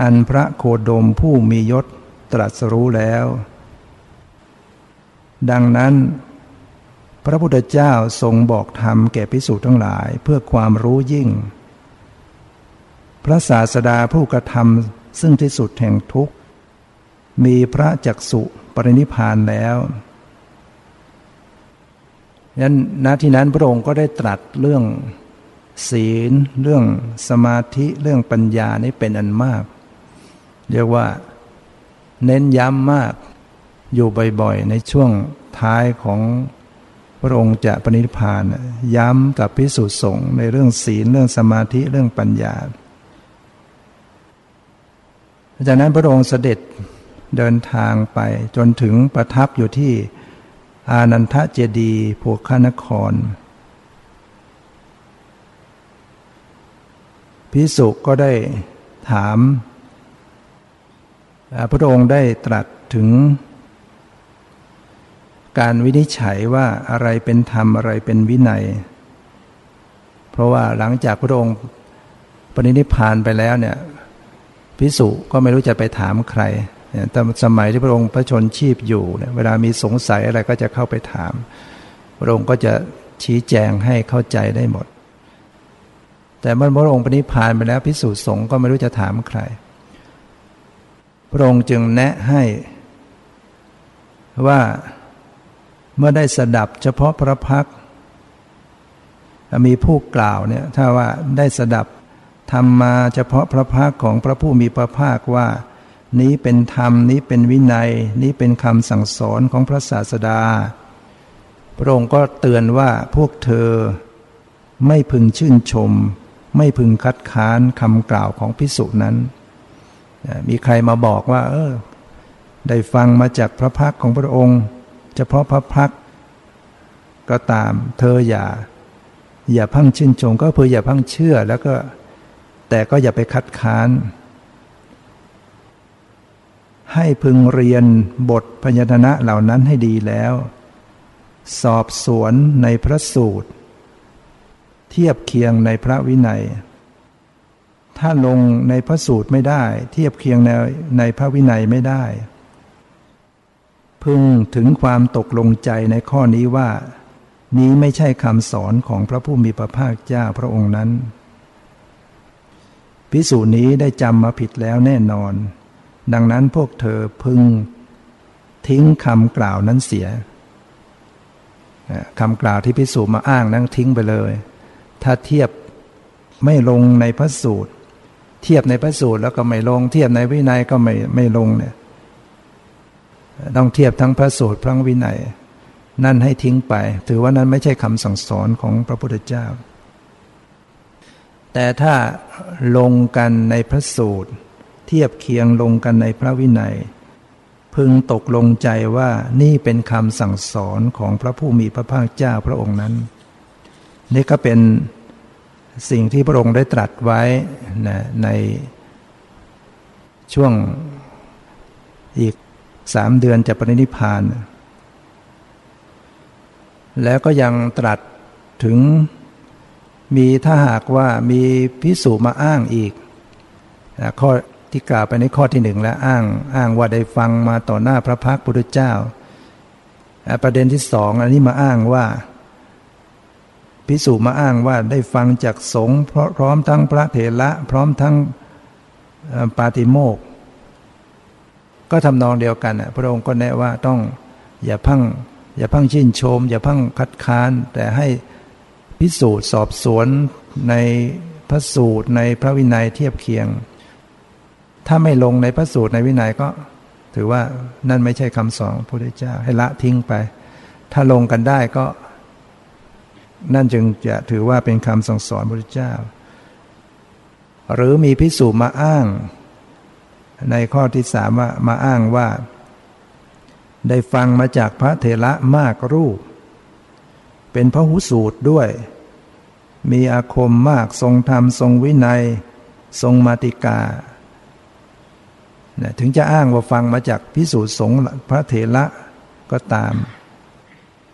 อันพระโคดมผู้มียศตรัสรู้แล้ว ดังนั้น พระพุทธเจ้าทรงบอกธรรมแก่พิสูจน์ทั้งหลายเพื่อความรู้ยิ่ง พระศาสดาผู้กระทำซึ่งที่สุดแห่งทุกข์ มีพระจักสุปรินิพานแล้วนั้นณที่นั้นพระองค์ก็ได้ตรัสเรื่องศีล เรื่องสมาธิเรื่องปัญญานี่เป็นอันมาก เรียกว่า เน้นย้ำมากอยู่บ่อยๆ ในช่วงท้ายของ พระองค์จะปณิพานย้ำกับพิสุทธิสงฆ์ในเรื่องศีลเรื่องสมาธิเรื่องปัญญา จากนั้นพระองค์เสด็จเดินทางไปจนถึงประทับอยู่ที่อานันทเจดีภูขานคร พิสุก็ได้ถาม พระองค์ได้ตรัสถึง การวินิจฉัยว่าอะไรเป็นธรรมอะไรเป็นวินัย เพราะว่าหลังจากพระองค์ปณินิพานไปแล้วเนี่ยพิสุก็ไม่รู้จะไปถามใครแต่สมัยที่พระองค์พระชนชีพอยู่เนี่ยเวลามีสงสัยอะไรก็จะเข้าไปถาม พระองค์ก็จะชี้แจงให้เข้าใจได้หมด แต่เมื่อพระองค์ปณิพานไปแล้วพิสุสงฆ์ก็ไม่รู้จะถามใคร พระองค์จึงแนะให้ว่า เมื่อได้สดับเฉพาะพระพักมีผู้กล่าวเนี่ยถ้าว่าได้สดับทำมาเฉพาะพระพักของพระผู้มีพระภาคว่า นี้เป็นธรรมนี้เป็นวินัย นี้เป็นคำสั่งสอนของพระศาสดา พระองค์ก็เตือนว่าพวกเธอไม่พึงชื่นชม ไม่พึงคัดค้านคำกล่าวของพิสุนั้น มีใครมาบอกว่า เออ ได้ฟังมาจากพระพักของพระองค์ ฉพาะพระพักก็ตามเธออย่า อย่าพังชื่นชมก็เพื่ออย่าพังเชื่อแล้วก็แต่ก็อย่าไปคัดค้าน ให้พึงเรียนบทพยัญชนะเหล่านั้นให้ดีแล้ว สอบสวนในพระสูตร เทียบเคียงในพระวินัย ถ้าลงในพระสูตรไม่ได้ เทียบเคียงในในพระวินัยไม่ได้ พึงถึงความตกลงใจในข้อนี้ว่า นี้ไม่ใช่คำสอนของพระผู้มีพระภาคเจ้าพระองค์นั้นพิสูจนี้ได้จำมาผิดแล้วแน่นอน ดังนั้นพวกเธอพึง ทิ้งคำกล่าวนั้นเสียคำกล่าวที่พิสูจน์มาอ้างนั้นทิ้งไปเลย ถ้าเทียบไม่ลงในพระสูตร เทียบในพระสูตรแล้วก็ไม่ลง เทียบในวินัยก็ไม่ไม่ลงเนี่ย ต้องเทียบทั้งพระสูตรทั้งวินัย นั่นให้ทิ้งไป ถือว่านั้นไม่ใช่คำสั่งสอนของพระพุทธเจ้า แต่ถ้าลงกันในพระสูตร เทียบเคียงลงกันในพระวินัย พึงตกลงใจว่านี่เป็นคำสั่งสอนของพระผู้มีพระภาคเจ้าพระองค์นั้น นี่ก็เป็นสิ่งที่พระองค์ได้ตรัสไว้นะในช่วงอีก สามเดือนจะปรินิพาน แล้วก็ยังตรัสถึงมีถ้าหากว่ามีพิสูจมาอ้างอีกข้อที่กล่าวไปในข้อที่หนึ่งแล้วอ้างอ้างว่าได้ฟังมาต่อหน้าพระพักพุทธเจ้า ประเด็นที่สองอันนี้มาอ้างว่า พิสูจมาอ้างว่าได้ฟังจากสงฆ์พร้อมทั้งพระเถระพร้อมทั้งปาติโมก ก็ทำนองเดียวกันพระองค์ก็แนะว่าต้องอย่าพังอย่าพังชื่นชม อย่าพังคัดค้าน แต่ให้พิสูจน์สอบสวนในพระสูตรในพระวินัยเทียบเคียง ถ้าไม่ลงในพระสูตรในวินัยก็ ถือว่านั่นไม่ใช่คำสอนพระพุทธเจ้าให้ละทิ้งไป ถ้าลงกันได้ก็ นั่นจึงจะถือว่าเป็นคำสั่งสอนพระพุทธเจ้า หรือมีพิสูจน์มาอ้าง ในข้อที่สามว่ามาอ้างว่า ได้ฟังมาจากพระเถระมากรูป เป็นพระหุสูตรด้วย มีอาคมมากทรงธรรมทรงวินัย ทรงมาติกาถึงจะอ้างว่าฟังมาจากพิสูจน์สงพระเถระก็ตาม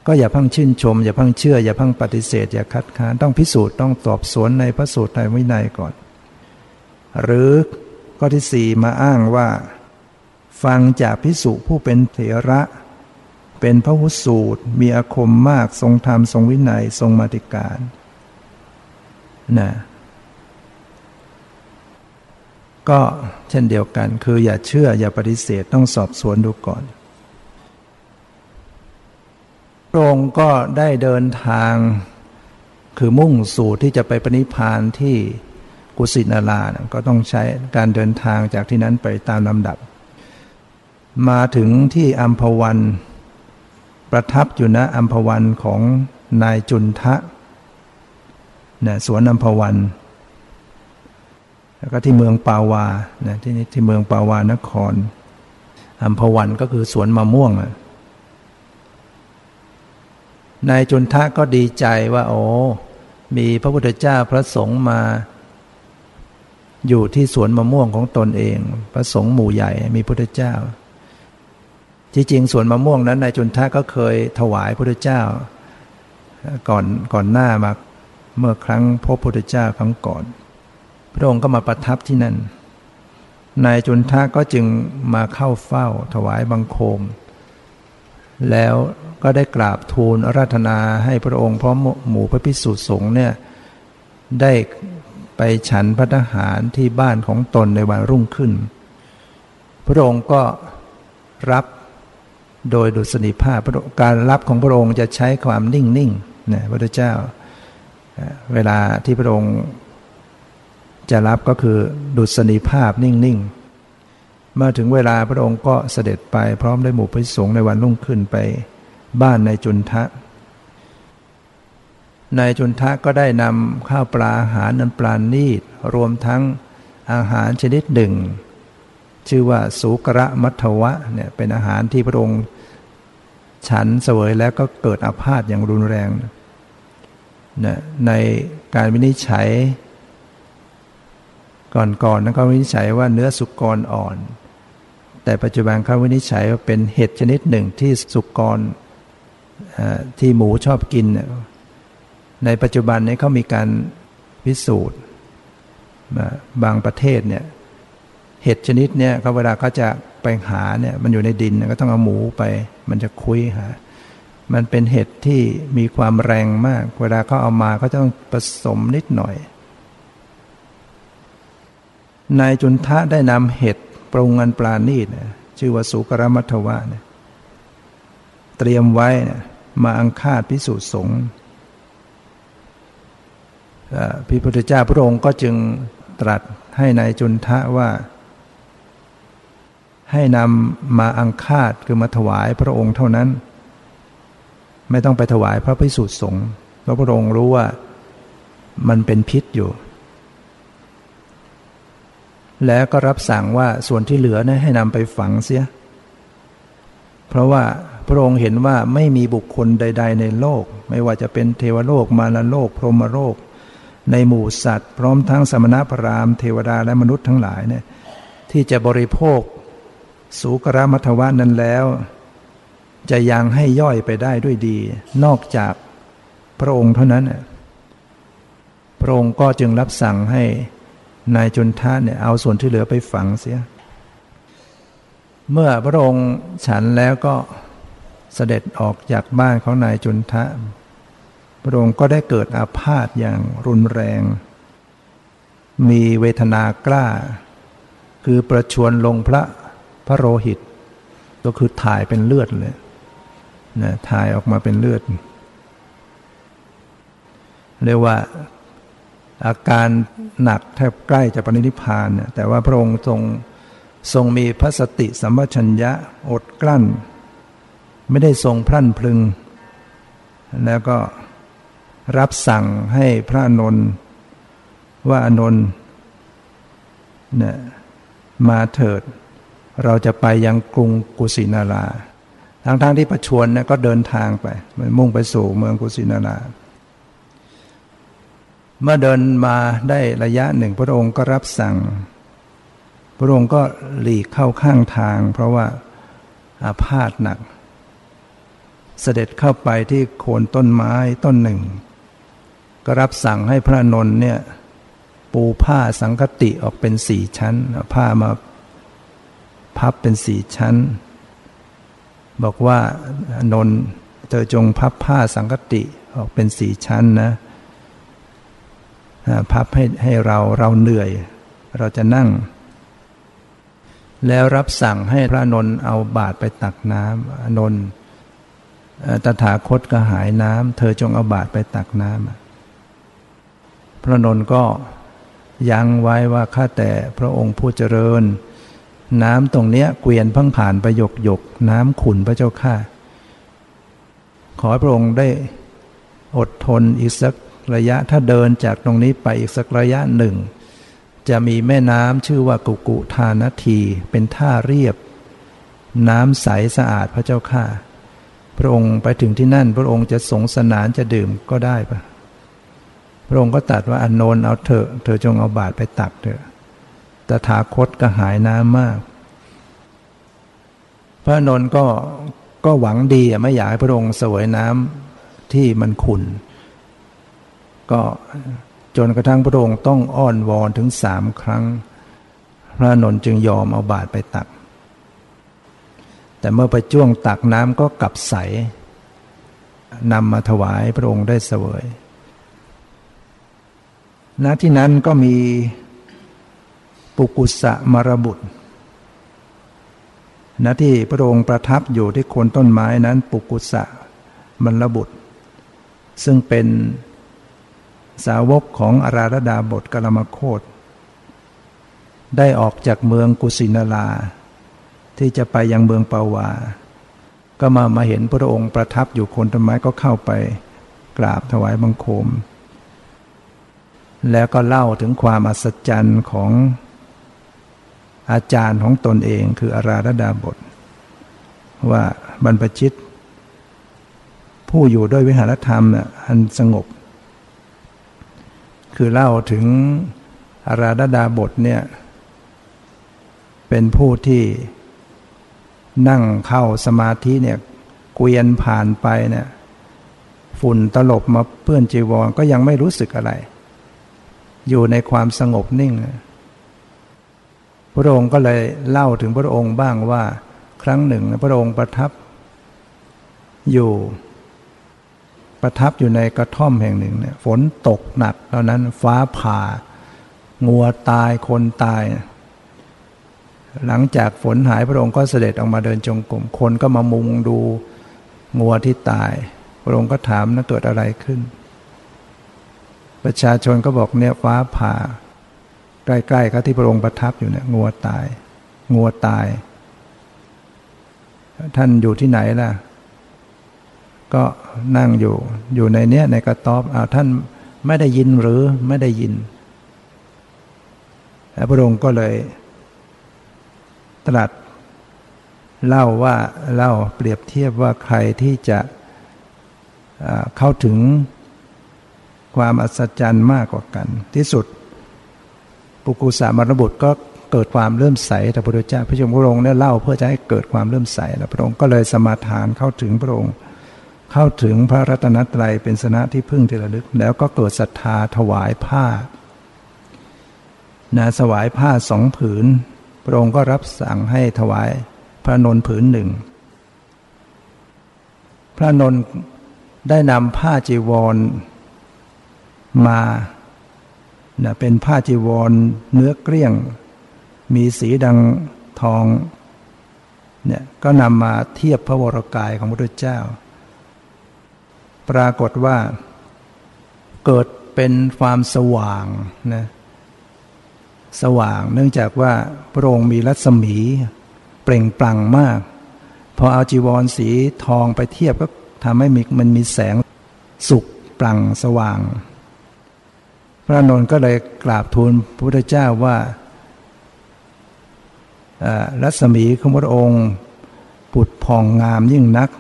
ก็อย่าพังชื่นชม อย่าพังเชื่อ อย่าพังปฏิเสธ อย่าคัดค้านต้องพิสูจน์ต้องตอบสวนในพระสูตรในวินัยก่อน หรือ ข้อที่สี่มาอ้างว่า ฟังจากพิสุผู้เป็นเถระ เป็นพระหุสูตร มีอาคมมากทรงธรรมทรงวินัยทรงมาติการนะก็เช่นเดียวกัน คืออย่าเชื่ออย่าปฏิเสธต้องสอบสวนดูก่อนพระองค์ก็ได้เดินทาง คือมุ่งสู่ที่จะไปปณิพานที่ กุสินารานะก็ต้องใช้การเดินทางจากที่นั้นไปตามลำดับ มาถึงที่อัมพวัน ประทับอยู่ณอัมพวันของนายจุนทะนะสวนอัมพวัน แล้วก็ที่เมืองปาวานะที่นี่ที่เมืองปาวานครอัมพวันก็คือสวนมะม่วงนายจุนทะก็ดีใจว่าโอ้มีพระพุทธเจ้าพระสงฆ์มา อยู่ที่สวนมะม่วงของตนเอง พระสงฆ์หมู่ใหญ่มีพุทธเจ้าจริงๆสวนมะม่วงนั้นนายจุนทะก็เคยถวายพระพุทธเจ้า ก่อนก่อนหน้ามาเมื่อครั้งพบพระพุทธเจ้าครั้งก่อน พระองค์ก็มาประทับที่นั่นนายจุนทะก็จึงมาเข้าเฝ้าถวายบังคม แล้วก็ได้กราบทูลราธนาให้พระองค์พร้อมหมู่พระพิสุสงฆ์เนี่ยได้ ไปฉันพระทหารที่บ้านของตนในวันรุ่งขึ้น พระองค์ก็รับโดยดุษณีภาพการรับของพระองค์จะใช้ความนิ่งนิ่งนะพระเจ้า เวลาที่พระองค์จะรับก็คือดุษณีภาพนิ่งนิ่งเมื่อถึงเวลาพระองค์ก็เสด็จไปพร้อมด้วยหมู่พิสงฆ์ในวันรุ่งขึ้นไป บ้านในจุนทะ นายจุนทะก็ได้นำข้าวปลาอาหารน้ำปลานีดรวมทั้งอาหารชนิดหนึ่ง ชื่อว่าสุกระมัทวะเนี่ยเป็นอาหารที่พระองค์ฉันเสวยแล้วก็เกิดอาพาธอย่างรุนแรงนะในการวินิจฉัย ก่อนๆนนั้นก็วินิจฉัยว่าเนื้อสุกรอ่อน แต่ปัจจุบันเขาวินิจฉัยว่าเป็นเห็ดชนิดหนึ่งที่สุกรที่หมูชอบกิน ในปัจจุบันนี้เขามีการพิสูจน์บางประเทศเนี่ยเห็ดชนิดเนี่ยเขาเวลาเขาจะไปหาเนี่ยมันอยู่ในดินก็ต้องเอาหมูไป มันจะคุยหา มันเป็นเห็ดที่มีความแรงมาก เวลาเขาเอามาเขาต้องผสมนิดหน่อยนายจุนทะได้นำเห็ดปรุงอันปลาณีตชื่อว่าสุกรมัทวะเนี่ยเตรียมไว้มาอังคาดพิสูจน์สงฆ์ พระพุทธเจ้าพระองค์ก็จึงตรัสให้ในายจุนทะว่า ให้นำมาอังคาดคือมาถวายพระองค์เท่านั้น ไม่ต้องไปถวายพระพิสุทธิสงฆ์เพราะพระองค์รู้ว่ามันเป็นพิษอยู่ แล้วก็รับสั่งว่าส่วนที่เหลือนะให้นำไปฝังเสีย เพราะว่าพระองค์เห็นว่าไม่มีบุคคลใด ๆ ในโลก ไม่ว่าจะเป็นเทวโลกมาลโลก พรหมโลก ในหมู่สัตว์ พร้อมทั้งสมณพราหมณ์เทวดาและมนุษย์ทั้งหลายเนี่ยที่จะบริโภคสุกรมัทวะนั้นแล้ว จะยังให้ย่อยไปได้ด้วยดี นอกจากพระองค์เท่านั้นพระองค์ก็จึงรับสั่งให้นายจุนทะเนี่ยเอาส่วนที่เหลือไปฝังเสีย เมื่อพระองค์ฉันแล้วก็เสด็จออกจากบ้านของนายจุนทะ พระองค์ก็ได้เกิดอาพาธอย่างรุนแรง มีเวทนากล้า คือประชวนลงพระพระโรหิต ก็คือถ่ายเป็นเลือดเลยนะถ่ายออกมาเป็นเลือด เรียกว่าอาการหนักแทบใกล้จะปรินิพานเนี่ยแต่ว่าพระองค์ทรงทรงมีพระสติสัมปชัญญะอดกลั้น ไม่ได้ทรงพรั่นพลึง แล้วก็ รับสั่งให้พระนนท์ว่าอนนท์เนี่ยมาเถิด เราจะไปยังกรุงกุสินาราทางทางที่ประชวนเนี่ยก็เดินทางไป มันมุ่งไปสู่เมืองกุสินาราเมื่อเดินมาได้ระยะหนึ่งพระองค์ก็รับสั่ง พระองค์ก็หลีกเข้าข้างทาง เพราะว่าอาพาธหนัก เสด็จเข้าไปที่โคนต้นไม้ต้นหนึ่ง ก็รับสั่งให้พระนนท์เนี่ย ปูผ้าสังคติออกเป็นสี่ชั้นผ้ามาพับเป็นสี่ชั้น บอกว่านนท์เธอจงพับผ้าสังคติออกเป็นสี่ชั้นนะพับให้ให้เราเราเหนื่อย เราจะนั่ง แล้วรับสั่งให้พระนนท์เอาบาตรไปตักน้ำนนท์ตถาคตก็หายน้ำเธอจงเอาบาตรไปตักน้ำ พระนนท์ก็ยังไว้ว่าข้าแต่พระองค์ผู้เจริญ น้ำตรงเนี้ยเกวียนพังผ่านไปหยกหยก น้ำขุนพระเจ้าข้าขอพระองค์ได้อดทนอีกสักระยะถ้าเดินจากตรงนี้ไปอีกสักระยะหนึ่ง จะมีแม่น้ำชื่อว่ากุกุทานทีเป็นท่าเรียบ น้ำใสสะอาดพระเจ้าข้าพระองค์ไปถึงที่นั่นพระองค์จะสงสนานจะดื่มก็ได้ปะ พระองค์ก็ตัดว่าอนนท์เอาเถอะ เธอจงเอาบาตรไปตักเถอะตถาคตก็หายน้ำมาก พระนนท์ก็ก็หวังดีไม่อยากให้พระองค์สวยน้ำที่มันขุนก็จนกระทั่งพระองค์ต้องอ้อนวอนถึงสามครั้ง พระนนท์จึงยอมเอาบาตรไปตัก แต่เมื่อไปจ้วงตักน้ำก็กลับใสนำมาถวายพระองค์ได้เสวย ณที่นั้นก็มีปุกุสะมรบุตรณที่พระองค์ประทับอยู่ที่โคนต้นไม้นั้นปุกุสะมรบุตร ซึ่งเป็นสาวกของอาราธดาบทกลมโคตได้ออกจากเมืองกุสินารา ที่จะไปยังเมืองปาวา ก็มามาเห็นพระองค์ประทับอยู่คนต้นไม้ก็เข้าไปกราบถวายบังคม แล้วก็เล่าถึงความอัศจรรย์ของอาจารย์ของตนเองคืออาราธดาบท ว่าบรรพชิต ผู้อยู่ด้วยวิหารธรรมอันสงบ คือเล่าถึงอาราธดาบทเนี่ยเป็นผู้ที่นั่งเข้าสมาธิเนี่ยเกวียนผ่านไปเนี่ยฝุ่นตลบมาเปื้อนจีวรก็ยังไม่รู้สึกอะไร อยู่ในความสงบนิ่ง พระองค์ก็เลยเล่าถึงพระองค์บ้างว่า ครั้งหนึ่งพระองค์ประทับ อยู่ ประทับอยู่ในกระท่อมแห่งหนึ่งเนี่ยฝนตกหนักตอนนั้นฟ้าผ่า งัวตายคนตาย หลังจากฝนหายพระองค์ก็เสด็จออกมาเดินจงกรมคนก็มามุงดูงัวที่ตาย พระองค์ก็ถามนะเกิดอะไรขึ้น ประชาชนก็บอกเนี่ยฟ้าผ่า ใกล้ๆเขาที่พระองค์ประทับอยู่เนี่ยงัวตาย งัวตาย ท่านอยู่ที่ไหนล่ะ ก็นั่งอยู่ อยู่ในเนี้ยในกระต๊อบอ้าวท่านไม่ได้ยินหรือไม่ได้ยินแล้วพระองค์ก็เลย ตรัสเล่าว่าเล่าเปรียบเทียบว่าใครที่จะเข้าถึง ความอัศจรรย์มากกว่ากัน ที่สุด ปุกุสามรบุตรก็เกิดความเริ่มใสแต่พระพุทธเจ้าพระชมพระองค์เนี่ยเล่าเพื่อจะให้เกิดความเริ่มใสแล้วพระองค์ก็เลยสมาทานเข้าถึงพระองค์ เข้าถึงพระรัตนตรัยเป็นสนะที่พึ่งที่ระลึก แล้วก็เกิดศรัทธาถวายผ้านะสวายผ้าสองผืน พระองค์ก็รับสั่งให้ถวายพระนนผืนหนึ่ง พระนนได้นำผ้าจีวร มานะเป็นผ้าจีวรเนื้อเกลี้ยง มีสีดังทองเนี่ยก็นำมาเทียบพระวรกายของพระพุทธเจ้า ปรากฏว่า เกิดเป็นความสว่างนะสว่างเนื่องจากว่าพระองค์มีรัศมีเปล่งปลั่งมาก พอเอาจีวรสีทองไปเทียบก็ทำให้มีมันมีแสงสุกปลั่งสว่าง พระนนท์ก็เลยกราบทูลพระพุทธเจ้าว่ารัศมีของพระองค์ปุดผ่องงามยิ่งนัก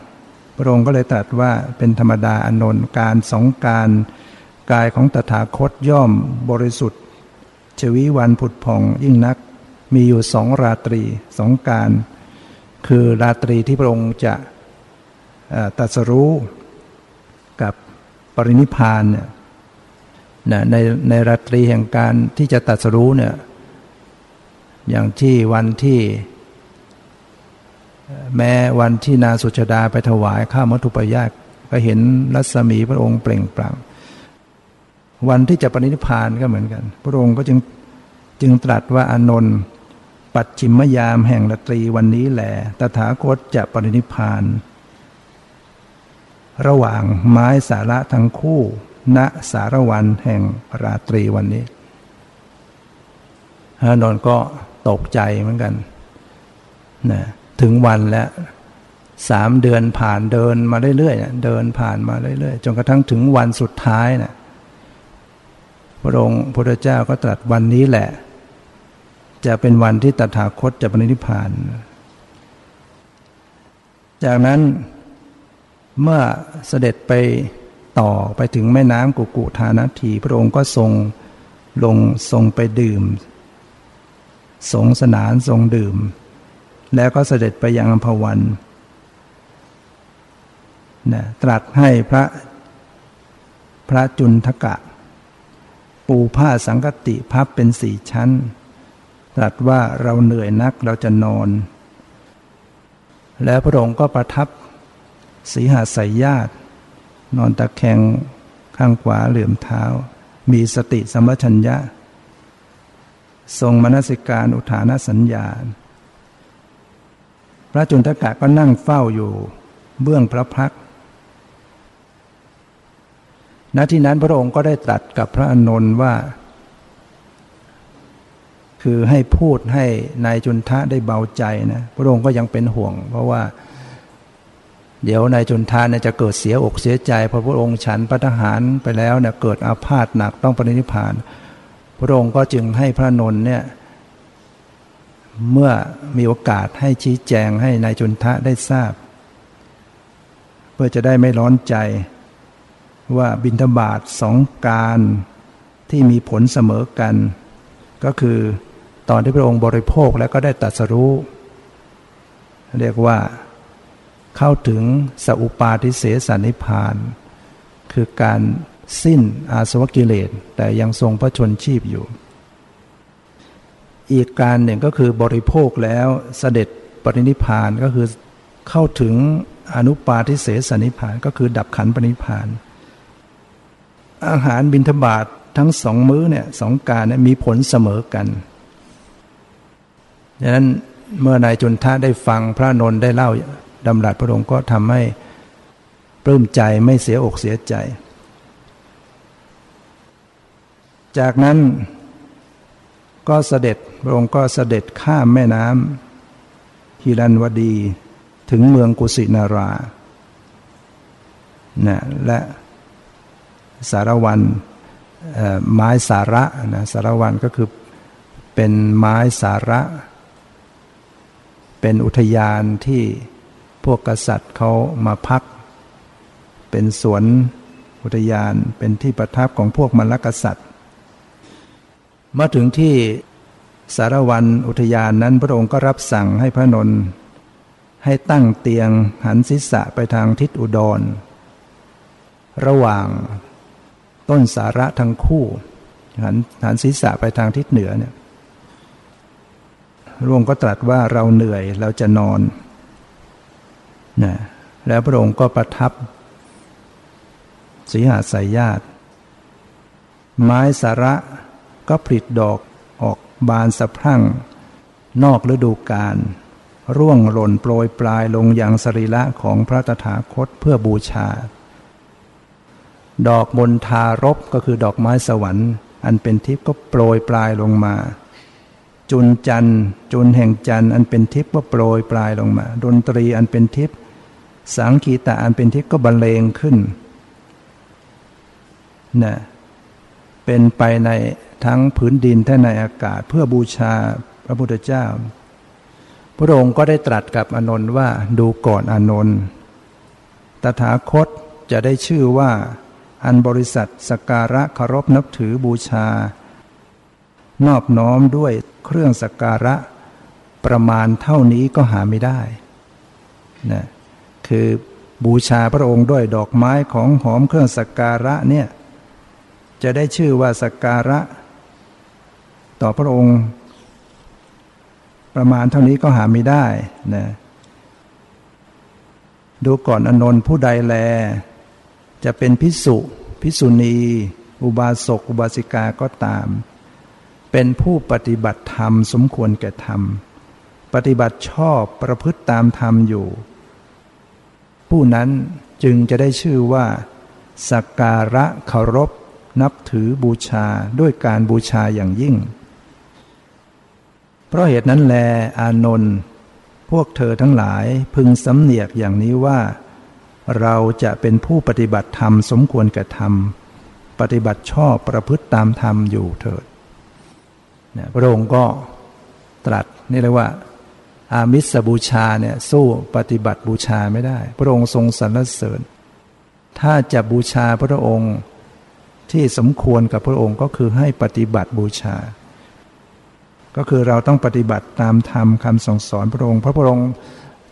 พระองค์ก็เลยตรัสว่าเป็นธรรมดาอนนท์การสองการกายของตถาคตย่อมบริสุทธิ์ชวีวันผุดผ่องยิ่งนัก มีอยู่สองราตรีสองการ คือราตรีที่พระองค์จะตัสรู้กับปรินิพานเนี่ย ในในราตรีแห่งการที่จะตัดสรู้เนี่ยอย่างที่วันที่ แม้วันที่นาสุชดาไปถวายข้ามัทุปยาตก็เห็นรัศมีพระองค์เปล่งปลั่งวันที่จะปรินิพานก็เหมือนกัน พระองค์ก็จึงจึงตรัสว่าอนนท์ปัจฉิมยามแห่งราตรีวันนี้แหละตถาคตจะปรินิพาน ระหว่างไม้สาระทั้งคู่ ณสารวันแห่งราตรีวันนี้ฮานนก็ตกใจเหมือนกันนะถึงวันแล้วสามเดือนผ่านเดินมาเรื่อยๆเดินผ่านมาเรื่อยๆจนกระทั่งถึงวันสุดท้ายนะพระองค์พระเจ้าก็ตรัสวันนี้แหละ จะเป็นวันที่ตถาคตจะปรินิพพาน จากนั้นเมื่อเสด็จไป ต่อไปถึงแม่น้ำกุกุทานาทีพระองค์ก็ทรงลงทรงไปดื่ม สงสนานทรงดื่ม แล้วก็เสด็จไปยังอัมพวันนะตรัสให้พระพระจุนทกะ ปูผ้าสังกติพับเป็นสี่ชั้น ตรัสว่าเราเหนื่อยนักเราจะนอน แล้วพระองค์ก็ประทับสีหาสายญาติ นอนตะแคงข้างขวาเหลื่อมเท้า มีสติสัมปชัญญะ ทรงมนสิการอุทานสัญญาพระจุนทกะก็นั่งเฝ้าอยู่ เบื้องพระพักณที่นั้นพระองค์ก็ได้ตรัสกับพระอนนท์ว่าคคือให้พูดให้นายจุนทะได้เบาใจนะ พระองค์ก็ยังเป็นห่วง เพราะว่า เดี๋ยวนายจุนทะเนี่ยจะเกิดเสียอกเสียใจพอพระองค์ฉันพัฒหารไปแล้วเนี่ยเกิดอาพาธหนักต้องปรินิพาน พระองค์ก็จึงให้พระนนท์เนี่ยเมื่อมีโอกาสให้ชี้แจงให้นายจุนทะได้ทราบ เพื่อจะได้ไม่ร้อนใจว่าบินทบาทสองการที่มีผลเสมอกัน ก็คือตอนที่พระองค์บริโภคแล้วก็ได้ตัดสรู้ เรียกว่า เข้าถึงสัพปาทิเสสนิพาน คือการสิ้นอาสวะกิเลส แต่ยังทรงพระชนชีพอยู่ อีกการหนึ่งก็คือบริโภคแล้วเสด็จปรินิพานก็คือเข้าถึงอนุปาทิเสสนิพานก็คือดับขันปรินิพาน อาหารบิณฑบาตททั้งสองมื้อเนี่ยสองการเนี่ยมีผลเสมอกันดังนั้นเมื่อนายจุนทะได้ฟังพระนนท์ได้เล่า ดำรัสพระองค์ก็ทำให้ปลื้มใจไม่เสียอกเสียใจ จากนั้นก็เสด็จพระองค์ก็เสด็จข้ามแม่น้ำฮิรันวดีถึงเมืองกุสินารานะและสารวันไม้สาระนะสารวันก็คือเป็นไม้สาระ เป็นอุทยานที่ พวกกษัตริย์เขามาพัก เป็นสวนอุทยานเป็นที่ประทับของพวกมรรคกษัตริย์มาถึงที่สารวันอุทยานนั้นพระองค์ก็รับสั่งให้พระนนท์ให้ตั้งเตียงหันศีรษะไปทางทิศอุดร ระหว่างต้นสาระทั้งคู่ หันหันศีรษะไปทางทิศเหนือเนี่ยรวงก็ตรัสว่าเราเหนื่อยเราจะนอน นะแล้วพระองค์ก็ประทับสีหาสายญาติ ไม้สาระก็ผลิดอกออกบานสะพรั่ง นอกฤดูกาลร่วงหล่นโปรยปลายลงอย่างสรีระของพระตถาคตเพื่อบูชา ดอกบนทารบก็คือดอกไม้สวรรค์ อันเป็นทิพย์ก็โปรยปลายลงมา จุนจันจุนแห่งจันอันเป็นทิพย์ก็โปรยปลายลงมา ดนตรีอันเป็นทิพย์ สังคีตะอันเป็นทิพย์ก็บรรเลงขึ้นนะเป็นไปในทั้งผืนดินและในอากาศเพื่อบูชาพระพุทธเจ้า พระองค์ก็ได้ตรัสกับอนนท์ว่าดูก่อนอนนท์ตถาคตจะได้ชื่อว่า อันบริษัทสการะเคารพนับถือบูชา นอบน้อมด้วยเครื่องสการะประมาณเท่านี้ก็หาไม่ได้นะ คือบูชาพระองค์ด้วยดอกไม้ของหอมเครื่องสักการะเนี่ยจะได้ชื่อว่าสัการะ ต่อพระองค์ ประมาณเท่านี้ก็หาไม่ได้นะดูก่อนอนนท์ผู้ใดแล จะเป็นพิสุพิสุณี อุบาสก อุบาสิกาก็ตาม เป็นผู้ปฏิบัติธรรม สมควรแก่ธรรม ปฏิบัติชอบประพฤติตามธรรมอยู่ ผู้นั้นจึงจะได้ชื่อว่า สักการะเคารพ นับถือบูชาด้วยการบูชาอย่างยิ่ง เพราะเหตุนั้นแลอานนท์พวกเธอทั้งหลายพึงสำเนียกอย่างนี้ว่า เราจะเป็นผู้ปฏิบัติธรรมสมควรก่ธรรมปฏิบัติชอบประพฤติตามธรรมอยู่เถิดพระองค์ก็ตรัสนี่เรียกว่า อามิสบูชาเนี่ยสู้ปฏิบัติบูชาไม่ได้ พระองค์ทรงสรรเสริญ ถ้าจะบูชาพระองค์ที่สมควรกับพระองค์ก็คือให้ปฏิบัติบูชา ก็คือเราต้องปฏิบัติตามธรรมคำสั่งสอนพระองค์ พระพระองค์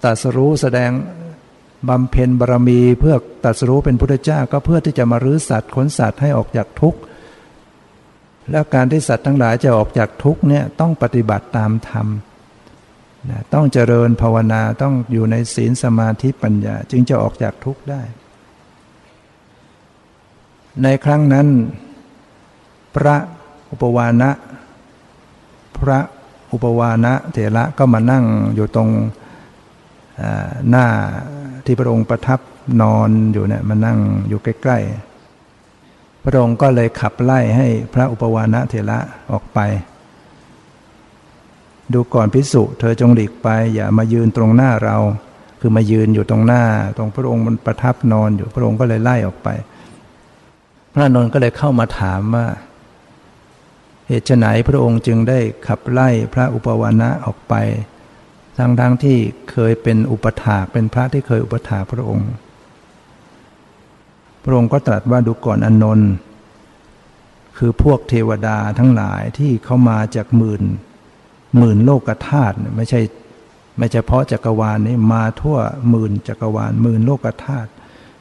ตรัสรู้แสดงบำเพ็ญบารมีเพื่อตัดสู้เป็นพุทธเจ้าก็เพื่อที่จะมารื้อสัตว์ขนสัตว์ให้ออกจากทุกข์แล้วการที่สัตว์ทั้งหลายจะออกจากทุกข์เนี่ยต้องปฏิบัติตามธรรม นะต้องเจริญภาวนาต้องอยู่ในศีลสมาธิปัญญา จึงจะออกจากทุกข์ได้ ในครั้งนั้น พระอุปวานะ พระอุปวานะเถระก็มานั่งอยู่ตรงหน้าที่พระองค์ประทับนอนอยู่เนี่ยมานั่งอยู่ใกล้ ๆ พระองค์ก็เลยขับไล่ให้พระอุปวานะเถระออกไป ดูก่อนพิสุเธอจงหลีกไป อย่ามายืนตรงหน้าเรา คือมายืนอยู่ตรงหน้า ตรงพระองค์มันประทับนอนอยู่พระองค์ก็เลยไล่ออกไป พระนนท์ก็เลยเข้ามาถามว่า เหตุไหนพระองค์จึงได้ขับไล่พระอุปวานะออกไป ทั้งทั้งที่เคยเป็นอุปถากเป็นพระที่เคยอุปถาพระองค์ พระองค์ก็ตรัสว่าดูก่อนอนนท์คือพวกเทวดาทั้งหลายที่เข้ามาจากหมื่น หมื่นโลกธาตุไม่ใช่ไม่เฉพาะจักรวาลนี้มาทั่วหมื่นจักรวาลหมื่นโลกธาตุ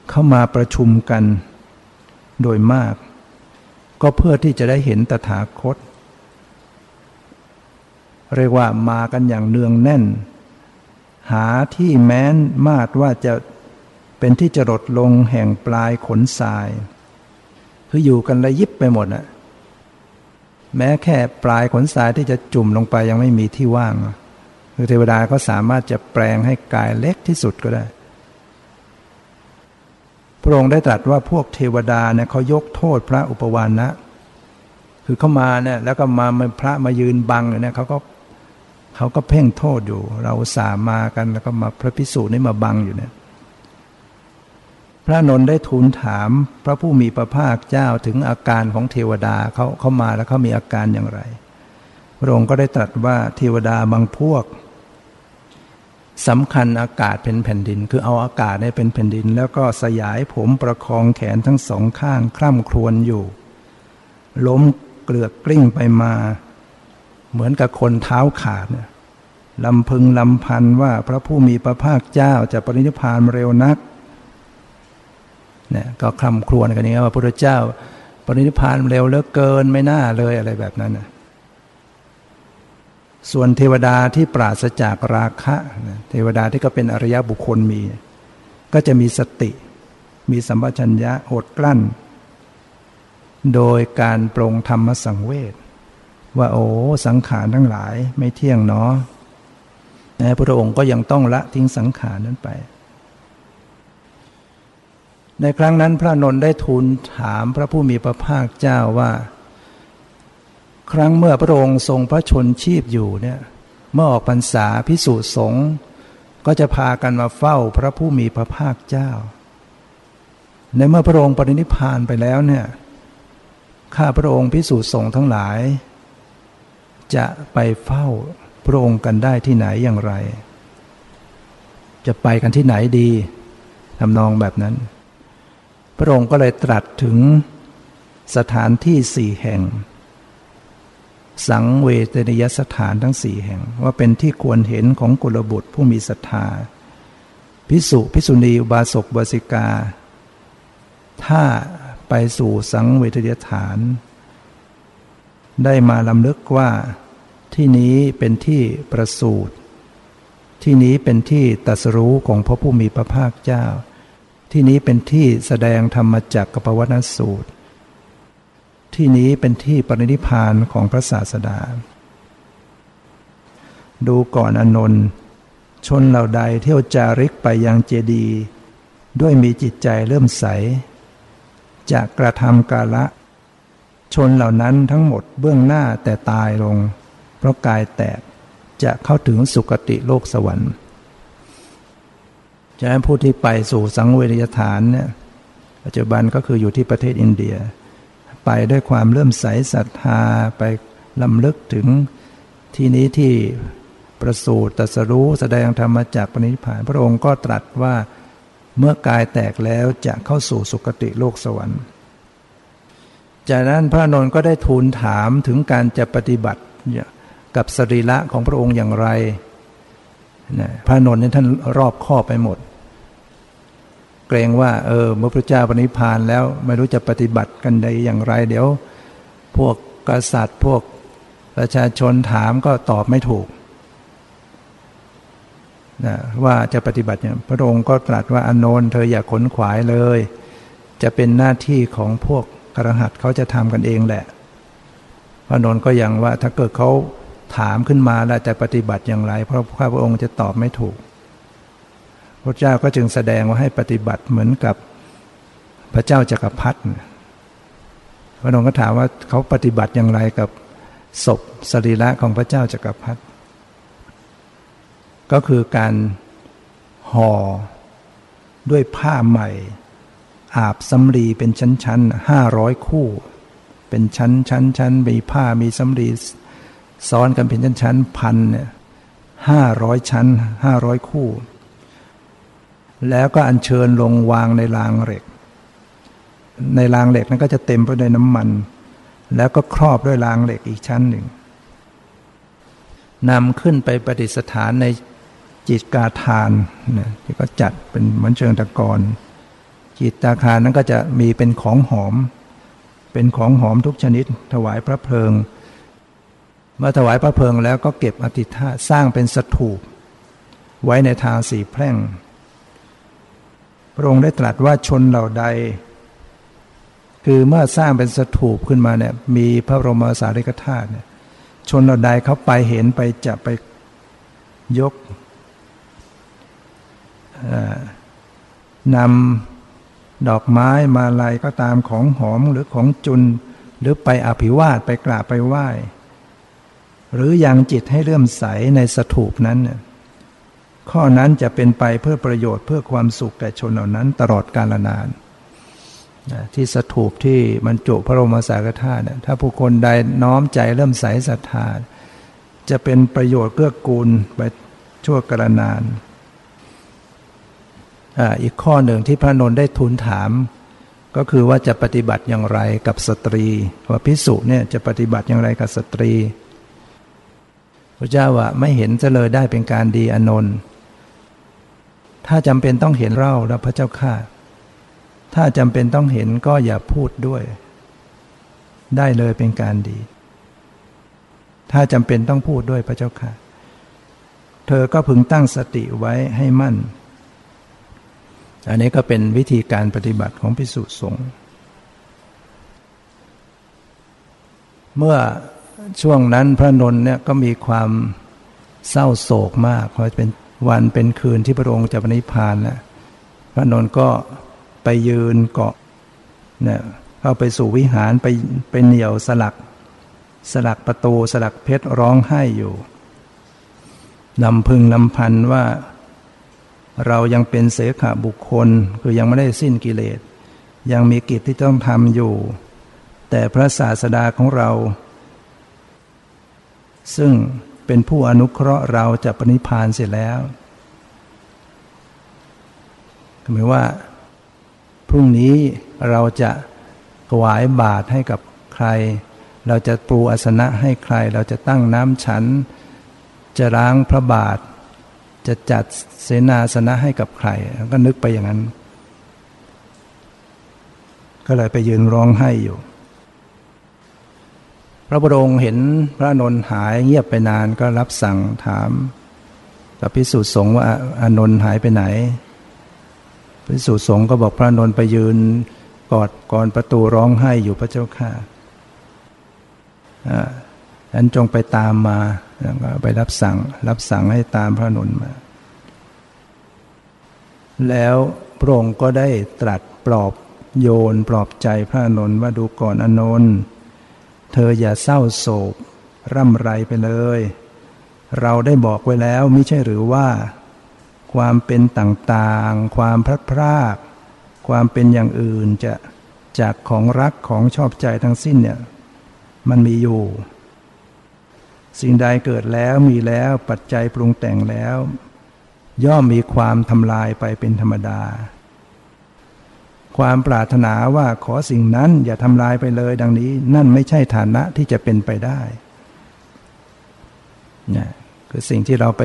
เข้ามาประชุมกันโดยมาก ก็เพื่อที่จะได้เห็นตถาคต เรียกว่ามากันอย่างเนืองแน่น หาที่แม้นมาดว่าจะเป็นที่จรดลงแห่งปลายขนทราย คืออยู่กันระยิบไปหมดนะ แม้แค่ปลายขนทรายที่จะจุ่มลงไปยังไม่มีที่ว่างคือเทวดาก็สามารถจะแปลงให้กายเล็กที่สุดก็ได้ พระองค์ได้ตรัสว่าพวกเทวดาเนี่ยเขายกโทษพระอุปวานนะคือเข้ามาเนี่ยแล้วก็มาพระมายืนบังเนี่ยเขาก็เขาก็เพ่งโทษอยู่ เราสามากันแล้วก็มาพระพิสูจน์นี่มาบังอยู่เนี่ย พระนนได้ทูลถามพระผู้มีพระภาคเจ้าถึงอาการของเทวดาเขาเข้ามาแล้วเขามีอาการอย่างไร พระองค์ก็ได้ตรัสว่าเทวดาบางพวกสำคัญอากาศเป็นแผ่นดิน คือเอาอากาศเนี่ยเป็นแผ่นดิน แล้วก็สยายผมประคองแขนทั้งสองข้างคร่ำครวญอยู่ ล้มเกลือกกลิ้งไปมา เหมือนกับคนเท้าขาดเนี่ยลำพึงลำพันว่าพระผู้มีพระภาคเจ้าจะปรินิพานเร็วนัก เนี่ยก็คลำครวญกันนี้ว่าพระพุทธเจ้า ปรินิพานเร็วเหลือเกินไม่น่าเลยอะไรแบบนั้นนะส่วนเทวดาที่ปราศจากราคะ เทวดาที่ก็เป็นอริยบุคคลมี ก็จะมีสติ มีสัมปชัญญะอดกลั้น โดยการปรงธรรมสังเวชว่าโอ้สังขารทั้งหลายไม่เที่ยงเนาะพระพุทธองค์ก็ยังต้องละทิ้งสังขารนั้นไป ในครั้งนั้นพระนนท์ได้ทูลถามพระผู้มีพระภาคเจ้าว่า ครั้งเมื่อพระองค์ทรงพระชนชีพอยู่เนี่ยเมื่อออกพรรษาพิสูจน์สงฆ์ก็จะพากันมาเฝ้าพระผู้มีพระภาคเจ้า ในเมื่อพระองค์ปรินิพานไปแล้วเนี่ยข้าพระองค์พิสูจน์สงฆ์ทั้งหลาย จะไปเฝ้าพระองค์กันได้ที่ไหนอย่างไร จะไปกันที่ไหนดีทำนองแบบนั้น พระองค์ก็เลยตรัสถึงสถานที่สี่แห่ง สังเวทนิยสถานทั้งสี่แห่ง ว่าเป็นที่ควรเห็นของกุลบุตรผู้มีศรัทธาพิสุพิสุณีอุบาสกบาสิกา ถ้าไปสู่สังเวทยฐาน ได้มาลำลึกว่าที่นี้เป็นที่ประสูตรที่นี้เป็นที่ตัสรู้ของพระผู้มีพระภาคเจ้า ที่นี้เป็นที่แสดงธรรมจักกปวัตสูตร ที่นี้เป็นที่ปรินิพานของพระศาสดา ดูก่อนอนนท์ชนเหล่าใดเที่ยวจาริกไปยังเจดีด้วยมีจิตใจเริ่มใส จะกระทำกาละ ชนเหล่านั้นทั้งหมดเบื้องหน้าแต่ตายลง เพราะกายแตกจะเข้าถึงสุคติโลกสวรรค์ ฉะนั้นผู้ที่ไปสู่สังเวชฐานเนี่ยปัจจุบันก็คืออยู่ที่ประเทศอินเดีย ไปด้วยความเริ่มใสศรัทธาไปลำลึกถึงที่นี้ที่ประสูติตรัสรู้แสดงธรรมจากปณิพาน พระองค์ก็ตรัสว่าเมื่อกายแตกแล้วจะเข้าสู่สุคติโลกสวรรค์ จากนั้นพระนนท์ก็ได้ทูลถามถึงการจะปฏิบัติกับสรีระของพระองค์อย่างไร พระนนท์นี่ท่านรอบข้อไปหมด เกรงว่า เออเมื่อพระเจ้าปณิพานแล้วไม่รู้จะปฏิบัติกันใดอย่างไร เดี๋ยว พวกกษัตริย์พวกประชาชนถามก็ตอบไม่ถูกนะว่าจะปฏิบัติเนี่ยพระองค์ก็ตรัสว่าอนนท์เธออย่าขนขวายเลย จะเป็นหน้าที่ของพวกกระหัตเขาจะทำกันเองแหละพระนนท์ก็ยังว่าถ้าเกิดเขา ถามขึ้นมาแล้วจะปฏิบัติอย่างไร เพราะข้าพระองค์จะตอบไม่ถูก พระเจ้าก็จึงแสดงว่าให้ปฏิบัติเหมือนกับพระเจ้าจักรพรรดิพระองค์ก็ถามว่าเขาปฏิบัติอย่างไรกับศพสรีระของพระเจ้าจักรพรรดิก็คือการห่อด้วยผ้าใหม่ อาบสำลีเป็นชั้นๆห้าร้อยคู่ เป็นชั้นชั้นชั้นมีผ้ามีสำลี ซ้อนกันเป็นชั้นชั้นพันเนี่ยห้าร้อยชั้นห้าร้อยคู่ แล้วก็อัญเชิญลงวางในรางเหล็ก ในรางเหล็กนั้นก็จะเต็มไปด้วยน้ำมัน แล้วก็ครอบด้วยรางเหล็กอีกชั้นหนึ่งนำขึ้นไปประดิษฐานในจิตกาทานนะที่ก็จัดเป็นเหมือนเชิงตะกอนจิตตาคารนั้นก็จะมีเป็นของหอม เป็นของหอมทุกชนิดถวายพระเพลิง เมื่อถวายพระเพลิงแล้วก็เก็บอธิธาสร้างเป็นสถูป ไว้ในทางสีแพร่ง พระองค์ได้ตรัสว่าชนเหล่าใด คือเมื่อสร้างเป็นสถูปขึ้นมาเนี่ยมีพระบรมสารีริกธาตุเนี่ยชนเราใดเขาไปเห็นไปจะไปยกนำดอกไม้มาลายก็ตามของหอมหรือของจุนหรือไปอภิวาทไปกราบไปไหว้ หรือยังจิตให้เลื่อมใสในสถูปนั้น ข้อนั้นจะเป็นไปเพื่อประโยชน์เพื่อความสุขแก่ชนเหล่านั้นตลอดกาลนานที่สถูปที่บรรจุพระบรมสารธาตุถ้าผู้คนใดน้อมใจเริ่มใสศรัทธาจะเป็นประโยชน์เกื้อกูลไปชั่วกระนาน อีกข้อหนึ่งที่พระนนท์ได้ทูลถาม ก็คือว่าจะปฏิบัติอย่างไรกับสตรี ว่าพิสุเนี่ยจะปฏิบัติอย่างไรกับสตรี พระเจ้าว่าไม่เห็นจะเลยได้เป็นการดีอนนท์ถ้าจำเป็นต้องเห็นเล่าแล้วพระเจ้าข้าถ้าจำเป็นต้องเห็นก็อย่าพูดด้วย ได้เลยเป็นการดี ถ้าจำเป็นต้องพูดด้วยพระเจ้าค่ะ เธอก็พึงตั้งสติไว้ให้มั่น อันนี้ก็เป็นวิธีการปฏิบัติของพิสุสงฆ์เมื่อ ช่วงนั้นพระนนท์เนี่ยก็มีความเศร้าโศกมากเพราะเป็นวันเป็นคืนที่พระองค์จะปณิพานแล้วพระนนท์ก็ไปยืนเกาะเนี่ยเข้าไปสู่วิหารไปไปเหนี่ยวสลัก สลักประตูสลักเพชรร้องไห้อยู่ลำพึงลำพันว่าเรายังเป็นเสขบุคคลคือยังไม่ได้สิ้นกิเลส ยังมีกิจที่ต้องทำอยู่ แต่พระศาสดาของเรา ซึ่งเป็นผู้อนุเคราะห์เราจะปณิพานเสร็จแล้วหมายว่า พรุ่งนี้เราจะถวายบาตรให้กับใคร เราจะปูอาสนะให้ใคร เราจะตั้งน้ำฉัน จะล้างพระบาท จะจัดเสนาสนะให้กับใคร ก็นึกไปอย่างนั้น ก็เลยไปยืนร้องไห้อยู่ ระบรมเห็นพระนนท์หายเงียบไปนานก็รับสั่งถามกับพิสุทธิสงฆ์ว่าอานนท์หายไปไหน พิสุสงฆ์ก็บอกพระนนท์ไปยืนกอดก่อนประตูร้องไห้อยู่พระเจ้าค่ะนั้นจงไปตามมาแล้วก็ไปรับสั่ง รับสั่งให้ตามพระนนท์มา แล้วพระองค์ก็ได้ตรัสปลอบโยนปลอบใจพระนนท์ว่าดูก่อนอนนท์ เธออย่าเศร้าโศก ร่ำไรไปเลย เราได้บอกไว้แล้วม่ใช่หรือว่า ความเป็นต่างๆ ความพลัดพราก ความเป็นอย่างอื่นจะจากของรักของชอบใจทั้งสิ้นเนี่ย มันมีอยู่ สิ่งใดเกิดแล้วมีแล้วปัจจัยปรุงแต่งแล้ว ย่อมมีความทำลายไปเป็นธรรมดา ความปรารถนาว่าขอสิ่งนั้นอย่าทำลายไปเลยดังนี้ นั่นไม่ใช่ฐานะที่จะเป็นไปได้เนี่ยคือสิ่งที่เราไป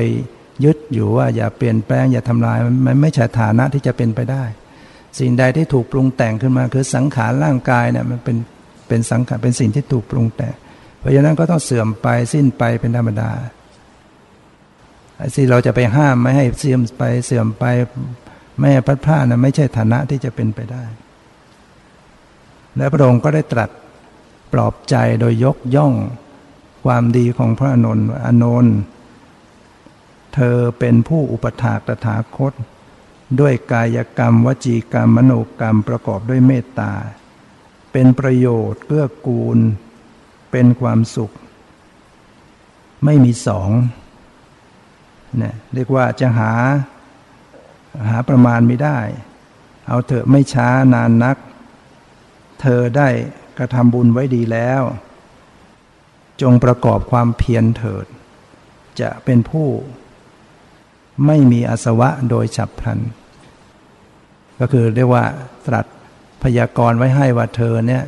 ยึดอยู่ว่าอย่าเปลี่ยนแปลงอย่าทำลายมันไม่ใช่ฐานะที่จะเป็นไปได้ สิ่งใดที่ถูกปรุงแต่งขึ้นมา คือสังขารร่างกายเนี่ยมันเป็นเป็นสังขารเป็นสิ่งที่ถูกปรุงแต่ง เพราะฉะนั้นก็ต้องเสื่อมไปสิ้นไปเป็นธรรมดาไอ้ที่เราจะไปห้ามไม่ให้เสื่อมไปเสื่อมไป ไม่พัดพลานะไม่ใช่ฐานะที่จะเป็นไปได้ และพระองค์ก็ได้ตรัสปลอบใจโดยยกย่องความดีของพระอนุนอานนท์เธอเป็นผู้อุปถากตถาคต ด้วยกายกรรม วจีกรรม มโนกรรมประกอบด้วยเมตตา เป็นประโยชน์เพื่อกูล เป็นความสุข ไม่มีสองเนี่ยเรียกว่าจะหา หาประมาณไม่ได้ เอาเถอะไม่ช้านานนัก เธอได้กระทำบุญไว้ดีแล้ว จงประกอบความเพียรเถิด จะเป็นผู้ ไม่มีอาสวะโดยฉับพลัน ก็คือเรียกว่าตรัสพยากรณ์ไว้ให้ว่าเธอเนี่ย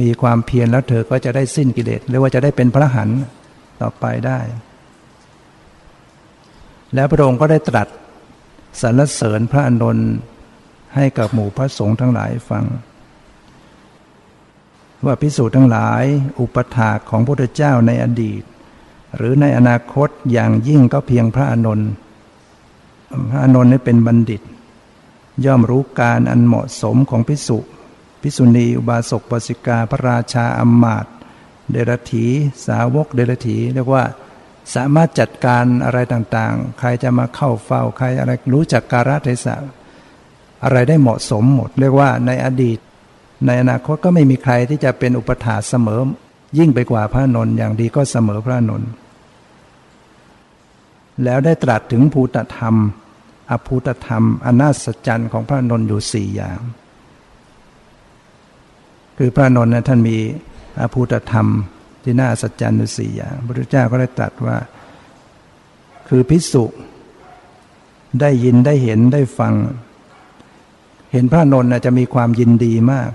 มีความเพียรแล้วเธอก็จะได้สิ้นกิเลสเรียกว่าจะได้เป็นพระหันต่อไปได้ แล้วพระองค์ก็ได้ตรัส สรรเสริญพระอานนท์ให้กับหมู่พระสงฆ์ทั้งหลายฟัง ว่าพิสูจน์ทั้งหลาย อุปถากของพระพุทธเจ้าในอดีต หรือในอนาคตอย่างยิ่งก็เพียงพระอานนท์พระอานนท์นี่เป็นบัณฑิต ย่อมรู้การอันเหมาะสมของพิสุพิสุณีอุบาสกปสิกาพระราชาอมมาตเดรถีสาวกเดรถีเรียกว่า สามารถจัดการอะไรต่างๆ ใครจะมาเข้าเฝ้าใครอะไรรู้จักการะเทศะอะไรได้เหมาะสมหมด เรียกว่าในอดีต ในอนาคตก็ไม่มีใครที่จะเป็นอุปถาเสมอ ยิ่งไปกว่าพระนนท์อย่างดีก็เสมอพระนนท์แล้วได้ตรัสถึงภูตธรรม อภูตธรรมอนาศจันของพระนนท์อยู่สี่อย่าง คือพระนนท์นะท่านมีอภูตธรรม ที่น่าสัจจันอยู่สี่อย่าง พระพุทธเจ้าก็ได้ตรัสว่า คือพิสุได้ยินได้เห็นได้ฟัง เห็นพระนนท์จะมีความยินดีมาก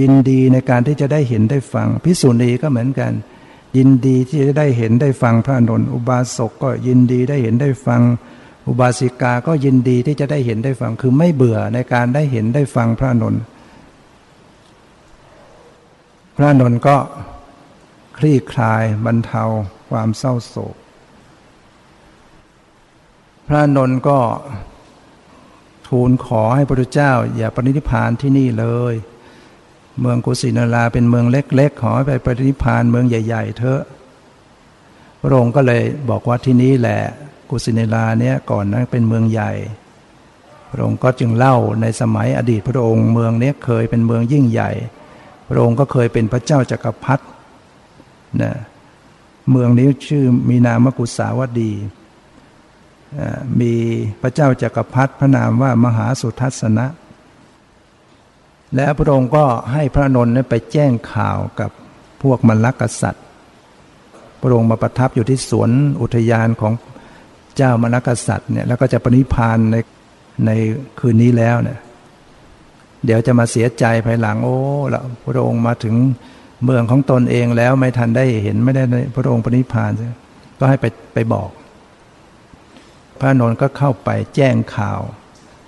ยินดีในการที่จะได้เห็นได้ฟัง พิสุณีก็เหมือนกัน ยินดีที่จะได้เห็นได้ฟังพระนนท์อุบาสกก็ยินดีได้เห็นได้ฟัง อุบาสิกาก็ยินดีที่จะได้เห็นได้ฟัง คือไม่เบื่อในการได้เห็นได้ฟังพระนนท์ พระนนท์ก็คลี่คลายบรรเทาความเศร้าโศก พระนนท์ก็ทูลขอให้พระพุทธเจ้า อย่าปรินิพานที่นี่เลย เมืองกุสินาราเป็นเมืองเล็ก ๆ ขอให้ไปปรินิพานเมืองใหญ่ ๆ เถอะ พระองค์ก็เลยบอกว่าที่นี้แหละ กุสินาราเนี่ยก่อนนั้นเป็นเมืองใหญ่ พระองค์ก็จึงเล่าในสมัยอดีตพระองค์เมืองเนี้ยเคยเป็นเมืองยิ่งใหญ่ พระองค์ก็เคยเป็นพระเจ้าจากักรพรรดินะเมืองนี้ชื่อมีนามกุสาวดี มีพระเจ้าจากักรพรรดิพระนามว่ามหาสุทัศนะ และพระองค์ก็ให้พระนนท์ไปแจ้งข่าวกับพวกมรรคกษัตริย์ พระองค์มาประทับอยู่ที่สวนอุทยานของเจ้ามรรคกษัตริย์เนี่ยแล้วก็จะปณิพานในในคืนนี้แล้วเนี่ย เดี๋ยวจะมาเสียใจภายหลังโอ้ละพระองค์มาถึงเมืองของตนเองแล้วไม่ทันได้เห็นไม่ได้พระองค์ปณิพานก็ให้ไปไปบอก พระนนท์ก็เข้าไปแจ้งข่าว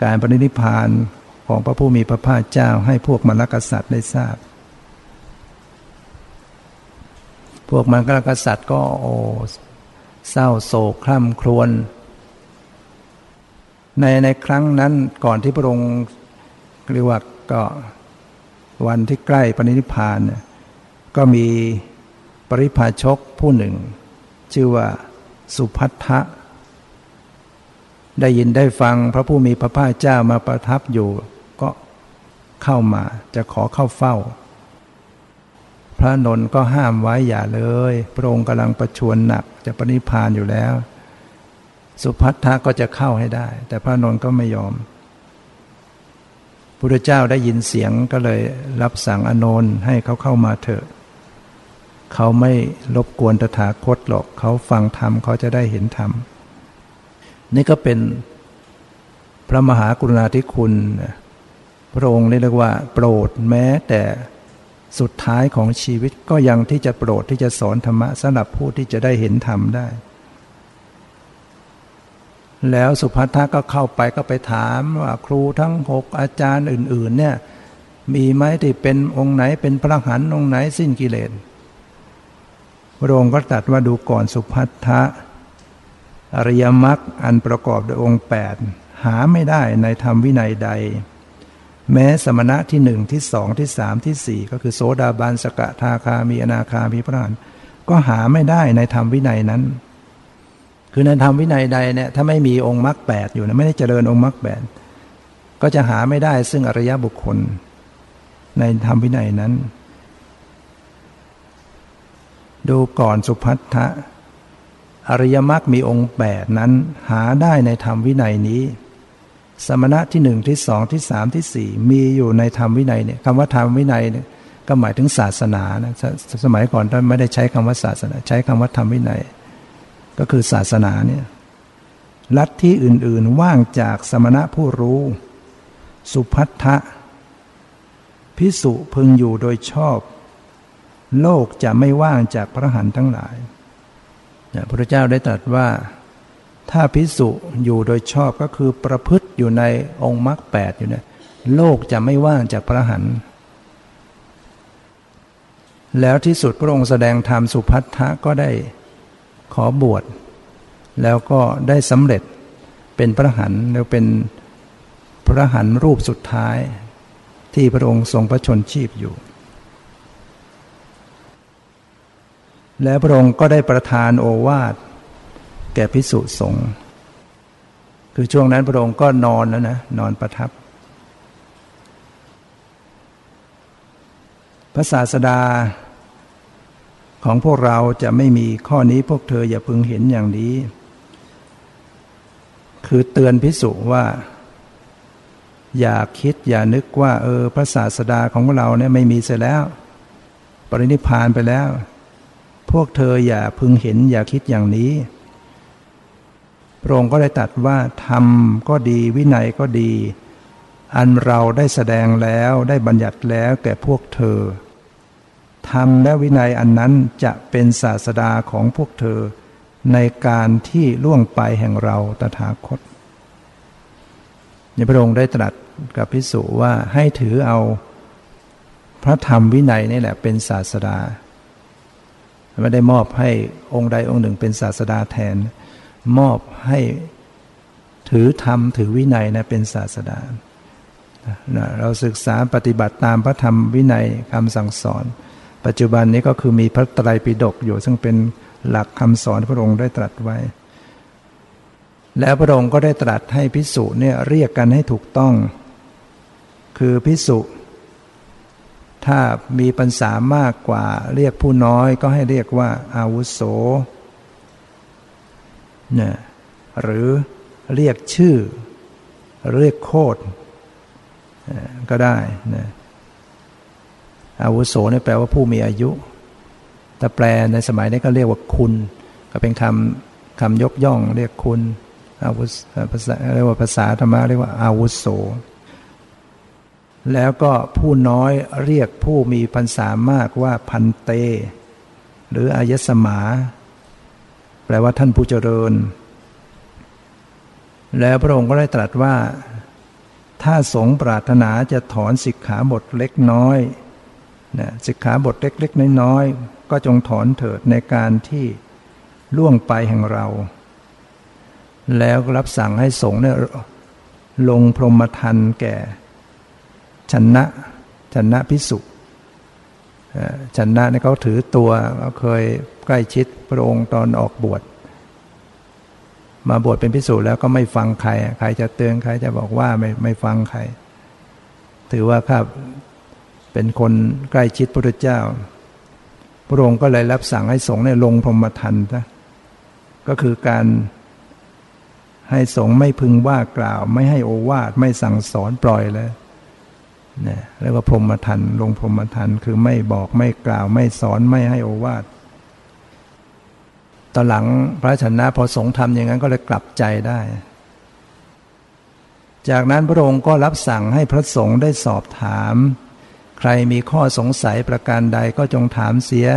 การปณิพานของพระผู้มีพระภาคเจ้าให้พวกมรรคษัตริย์ได้ทราบ พวกมรรคษัตริย์ก็โอ้เศร้าโศกคร่ำครวญในในครั้งนั้นก่อนที่พระองค์ เรียกว่าก็วันที่ใกล้ปณิพานเนี่ยก็มีปริพาชกผู้หนึ่ง ชื่อว่าสุพัทธะได้ยินได้ฟังพระผู้มีพระภาคเจ้ามาประทับอยู่ ก็เข้ามาจะขอเข้าเฝ้า พระนนท์ก็ห้ามไว้อย่าเลย พระองค์กำลังประชวรหนักจะปณิพานอยู่แล้ว สุพัทธะก็จะเข้าให้ได้ แต่พระนนท์ก็ไม่ยอม พุทธเจ้าได้ยินเสียงก็เลยรับสั่งอนนท์ให้เขาเข้ามาเถอะ เขาไม่รบกวนตถาคตหรอก เขาฟังธรรมเขาจะได้เห็นธรรม นี่ก็เป็นพระมหากรุณาธิคุณ พระองค์เรียกว่า โปรดแม้แต่สุดท้ายของชีวิตก็ยังที่จะโปรดที่จะสอนธรรมะสำหรับผู้ที่จะได้เห็นธรรมได้ แล้วสุภัททะก็เข้าไปก็ไปถามว่าครูทั้งหกอาจารย์อื่น ๆ เนี่ย มีไหมที่เป็นองค์ไหนเป็นพระหันองค์ไหนสิ้นกิเลสพระองค์ก็ตรัสว่าดูก่อนสุภัททะอริยมรรคอันประกอบด้วยองค์แปดหาไม่ได้ในธรรมวินัยใด แม้สมณะที่หนึ่งที่สองที่สามที่สี่ก็คือโสดาบันสกทาคามีอนาคามีพระหันก็หาไม่ได้ในธรรมวินัยนั้น คือในธรรมวินัยใดเนี่ยถ้าไม่มีองค์มรรคแปดอยู่นะไม่ได้เจริญองค์มรรคแปดก็จะหาไม่ได้ซึ่งอริยบุคคล ในธรรมวินัยนั้น ดูก่อนสุพัทธะอริยมรรคมีองค์แปดนั้น หาได้ในธรรมวินัยนี้ สมณะที่หนึ่งที่สองที่สามที่สี่มีอยู่ในธรรมวินัยเนี่ยคำว่าธรรมวินัยเนี่ยก็หมายถึงศาสนานะสสมัยก่อนท่านไม่ได้ใช้คำว่าศาสนา ใช้คำว่าธรรมวินัย ก็คือศาสนาเนี่ยลัทธิอื่น ๆ ว่างจากสมณะผู้รู้ สุพัทธะพิสุพึงอยู่โดยชอบ โลกจะไม่ว่างจากพระหันทั้งหลายพระพุทธเจ้าได้ตรัสว่า ถ้าพิสุอยู่โดยชอบก็คือประพฤติอยู่ในองค์มรรคแปดอยู่เนี่ยโลกจะไม่ว่างจากพระหันแล้วที่สุดพระองค์แสดงธรรมสุพัทธะก็ได้ ขอบวช แล้วก็ได้สำเร็จเป็นพระหันแล้วเป็นพระหันรูปสุดท้าย ที่พระองค์ทรงพระชนชีพอยู่ และพระองค์ก็ได้ประทานโอวาท แก่พิสุสงฆ์คือช่วงนั้นพระองค์ก็นอนแล้วนะนอนประทับ พระศาสดา ของพวกเราจะไม่มีข้อนี้พวกเธออย่าพึงเห็นอย่างนี้ คือเตือนพิสุว่า อย่าคิดอย่านึกว่า เออพระศาสดาของเราเนี่ยไม่มีเสียแล้ว ปรินิพานไปแล้ว พวกเธออย่าพึงเห็นอย่าคิดอย่างนี้พระองค์ก็ได้ตัดว่าธรรมก็ดีวินัยก็ดี อันเราได้แสดงแล้วได้บัญญัติแล้วแก่พวกเธอ ธรรมและวินัยอันนั้นจะเป็นศาสดาของพวกเธอ ในการที่ล่วงไปแห่งเราตถาคตในพระองค์ได้ตรัสกับพิสุว่าให้ถือเอาพระธรรมวินัยนี่แหละเป็นศาสดา ไม่ได้มอบให้องค์ใดองค์หนึ่งเป็นศาสดาแทน มอบให้ถือธรรมถือวินัยนะเป็นศาสดา เราศึกษาปฏิบัติตามพระธรรมวินัยคำสั่งสอน ปัจจุบันนี้ก็คือมีพระไตรปิฎกอยู่ ซึ่งเป็นหลักคำสอนพระองค์ได้ตรัสไว้ แล้วพระองค์ก็ได้ตรัสให้พิสุเนี่ยเรียกกันให้ถูกต้อง คือพิสุถ้ามีปัญษามากกว่าเรียกผู้น้อยก็ให้เรียกว่าอาวุโสเนี่ยหรือเรียกชื่อ เรียกโคดก็ได้นะ อาวุโสเนี่ยแปลว่าผู้มีอายุถ้าแปลในสมัยนี้ก็เรียกว่าคุณ ก็เป็นคำคำยกย่องเรียกคุณอาวุภาษาเรียกว่าภาษาธรรมะเรียกว่าอาวุโส แล้วก็ผู้น้อยเรียกผู้มีพรรษามากว่าพันเต หรืออายสมา แปลว่าท่านผู้เจริญ แล้วพระองค์ก็ได้ตรัสว่า ถ้าสงปรารถนาจะถอนสิกขาบทเล็กน้อย นะสิกขาบทเล็กๆ น้อยๆ ก็จงถอนเถิดในการที่ล่วงไปแห่งเรา แล้วรับสั่งให้สงฆ์เนี่ยลงพรหมทันแก่ ชนะชนะพิสุชนะเนี่ยเขาถือตัวเขาเคยใกล้ชิดพระองค์ตอนออกบวชมาบวชเป็นพิสุแล้วก็ไม่ฟังใคร ใครจะเตือนใครจะบอกว่าไม่ไม่ฟังใคร ถือว่าครับ เป็นคนใกล้ชิดพระพุทธเจ้า พระองค์ก็เลยรับสั่งให้สงฆ์ในลงพรหมทันนะก็คือการให้สงฆ์ไม่พึงว่ากล่าว ไม่ให้โอวาทไม่สั่งสอนปล่อยเลยเนี่ยแล้วก็พรหมทันลงพรหมทันคือไม่บอกไม่กล่าว ไม่สอนไม่ให้โอวาทตอนหลังพระชนะพอสงฆ์ทำอย่างนั้นก็เลยกลับใจได้ จากนั้นพระองค์ก็รับสั่งให้พระสงฆ์ได้สอบถาม ใครมีข้อสงสัยประการใดก็จงถามเสีย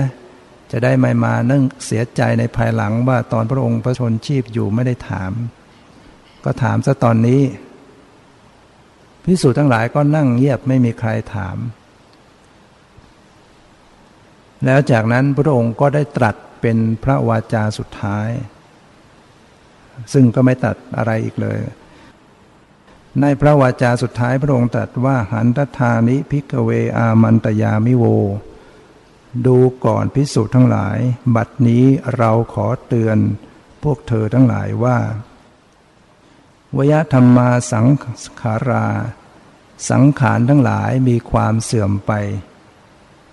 จะได้ไม่มานั่งเสียใจในภายหลังว่าตอนพระองค์พระชนชีพอยู่ไม่ได้ถาม ก็ถามซะตอนนี้พิสูจน์ทั้งหลายก็นั่งเงียบไม่มีใครถาม แล้วจากนั้นพระองค์ก็ได้ตรัสเป็นพระวาจาสุดท้าย ซึ่งก็ไม่ตัดอะไรอีกเลย ในพระวาจาสุดท้ายพระองค์ตรัสว่าหันตธานิพิกเวอามันตยามิโว ดูก่อนพิสูจน์ทั้งหลาย บัดนี้เราขอเตือน พวกเธอทั้งหลายว่าวยธรรมมาสังขารา สังขารทั้งหลายมีความเสื่อมไป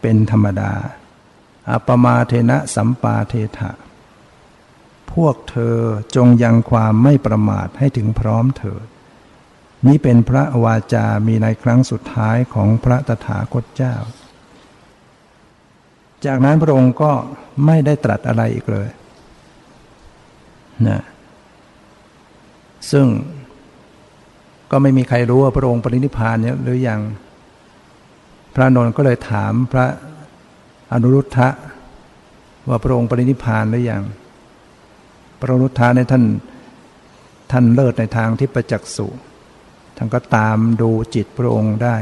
เป็นธรรมดา อัปมาเทนะสัมปาเทถะพวกเธอจงยังความไม่ประมาทให้ถึงพร้อมเถิด นี้เป็นพระวาจามีในครั้งสุดท้ายของพระตถาคตเจ้า จากนั้นพระองค์ก็ไม่ได้ตรัสอะไรอีกเลยนะซึ่งก็ไม่มีใครรู้ว่าพระองค์ปรินิพานเนี่ยหรือยัง พระนนท์ก็เลยถามพระอนุรุทธะว่าพระองค์ปรินิพานหรือยัง พระอนุรุทธะในท่านท่านเลิศในทางที่ประจักษ์สุ ท่านก็ตามดูจิตพระองค์ได้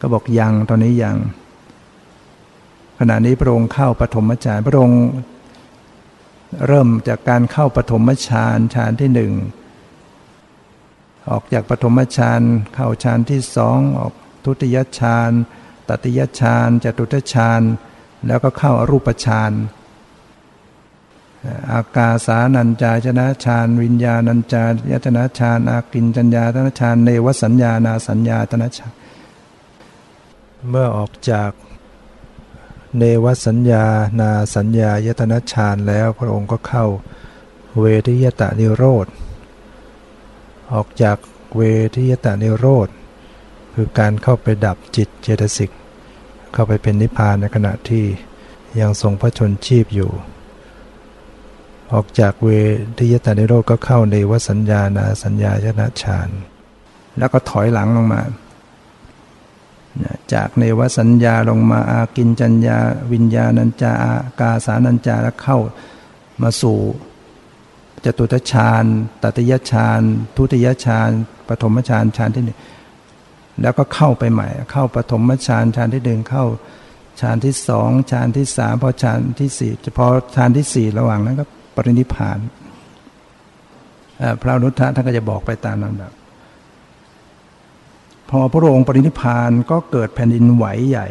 ก็บอกยังตอนนี้ยัง ขณะนี้พระองค์เข้าปฐมฌานพระองค์ เริ่มจากการเข้าปฐมฌานฌานที่หนึ่งออกจากปฐมฌานเข้าฌานที่สองออกทุติยฌานตติยฌานจตุตฌานแล้วก็เข้าอรูปฌาน อากาสานัญจายชนะฌานวิญญาณัญจายตนะฌานอากินจัญญาตนะฌานเนวสัญญานาสัญญาตนะฌานเมื่อออกจากเนวสัญญานาสัญญายตนะฌานแล้วพระองค์ก็เข้าเวทิยตานิโรธ ออกจากเวทิยตานิโรธ คือการเข้าไปดับจิตเจตสิก เข้าไปเป็นนิพพานในขณะที่ยังทรงพระชนชีพอยู่ ออกจากเวทิยตานิโรธก็เข้าในวสัญญานาสัญญายตนะฌาน แล้วก็ถอยหลังลงมา จากเนวสัญญาลงมาอากินจัญญาวิญญาณัญจาอากาสานัญจาแล้วเข้ามาสู่จตุตฌานตติยฌานทุติยฌานปฐมฌานฌานที่หนึ่งแล้วก็เข้าไปใหม่ เข้าปฐมฌานฌานที่หนึ่งเข้าฌานที่สองฌานที่สามพอฌานที่สี่พอฌานที่สี่ระหว่างนั้นก็ ปรินิพานพระนุทธะท่านก็จะบอกไปตามลำดับ พอพระองค์ปรินิพานก็เกิดแผ่นดินไหวใหญ่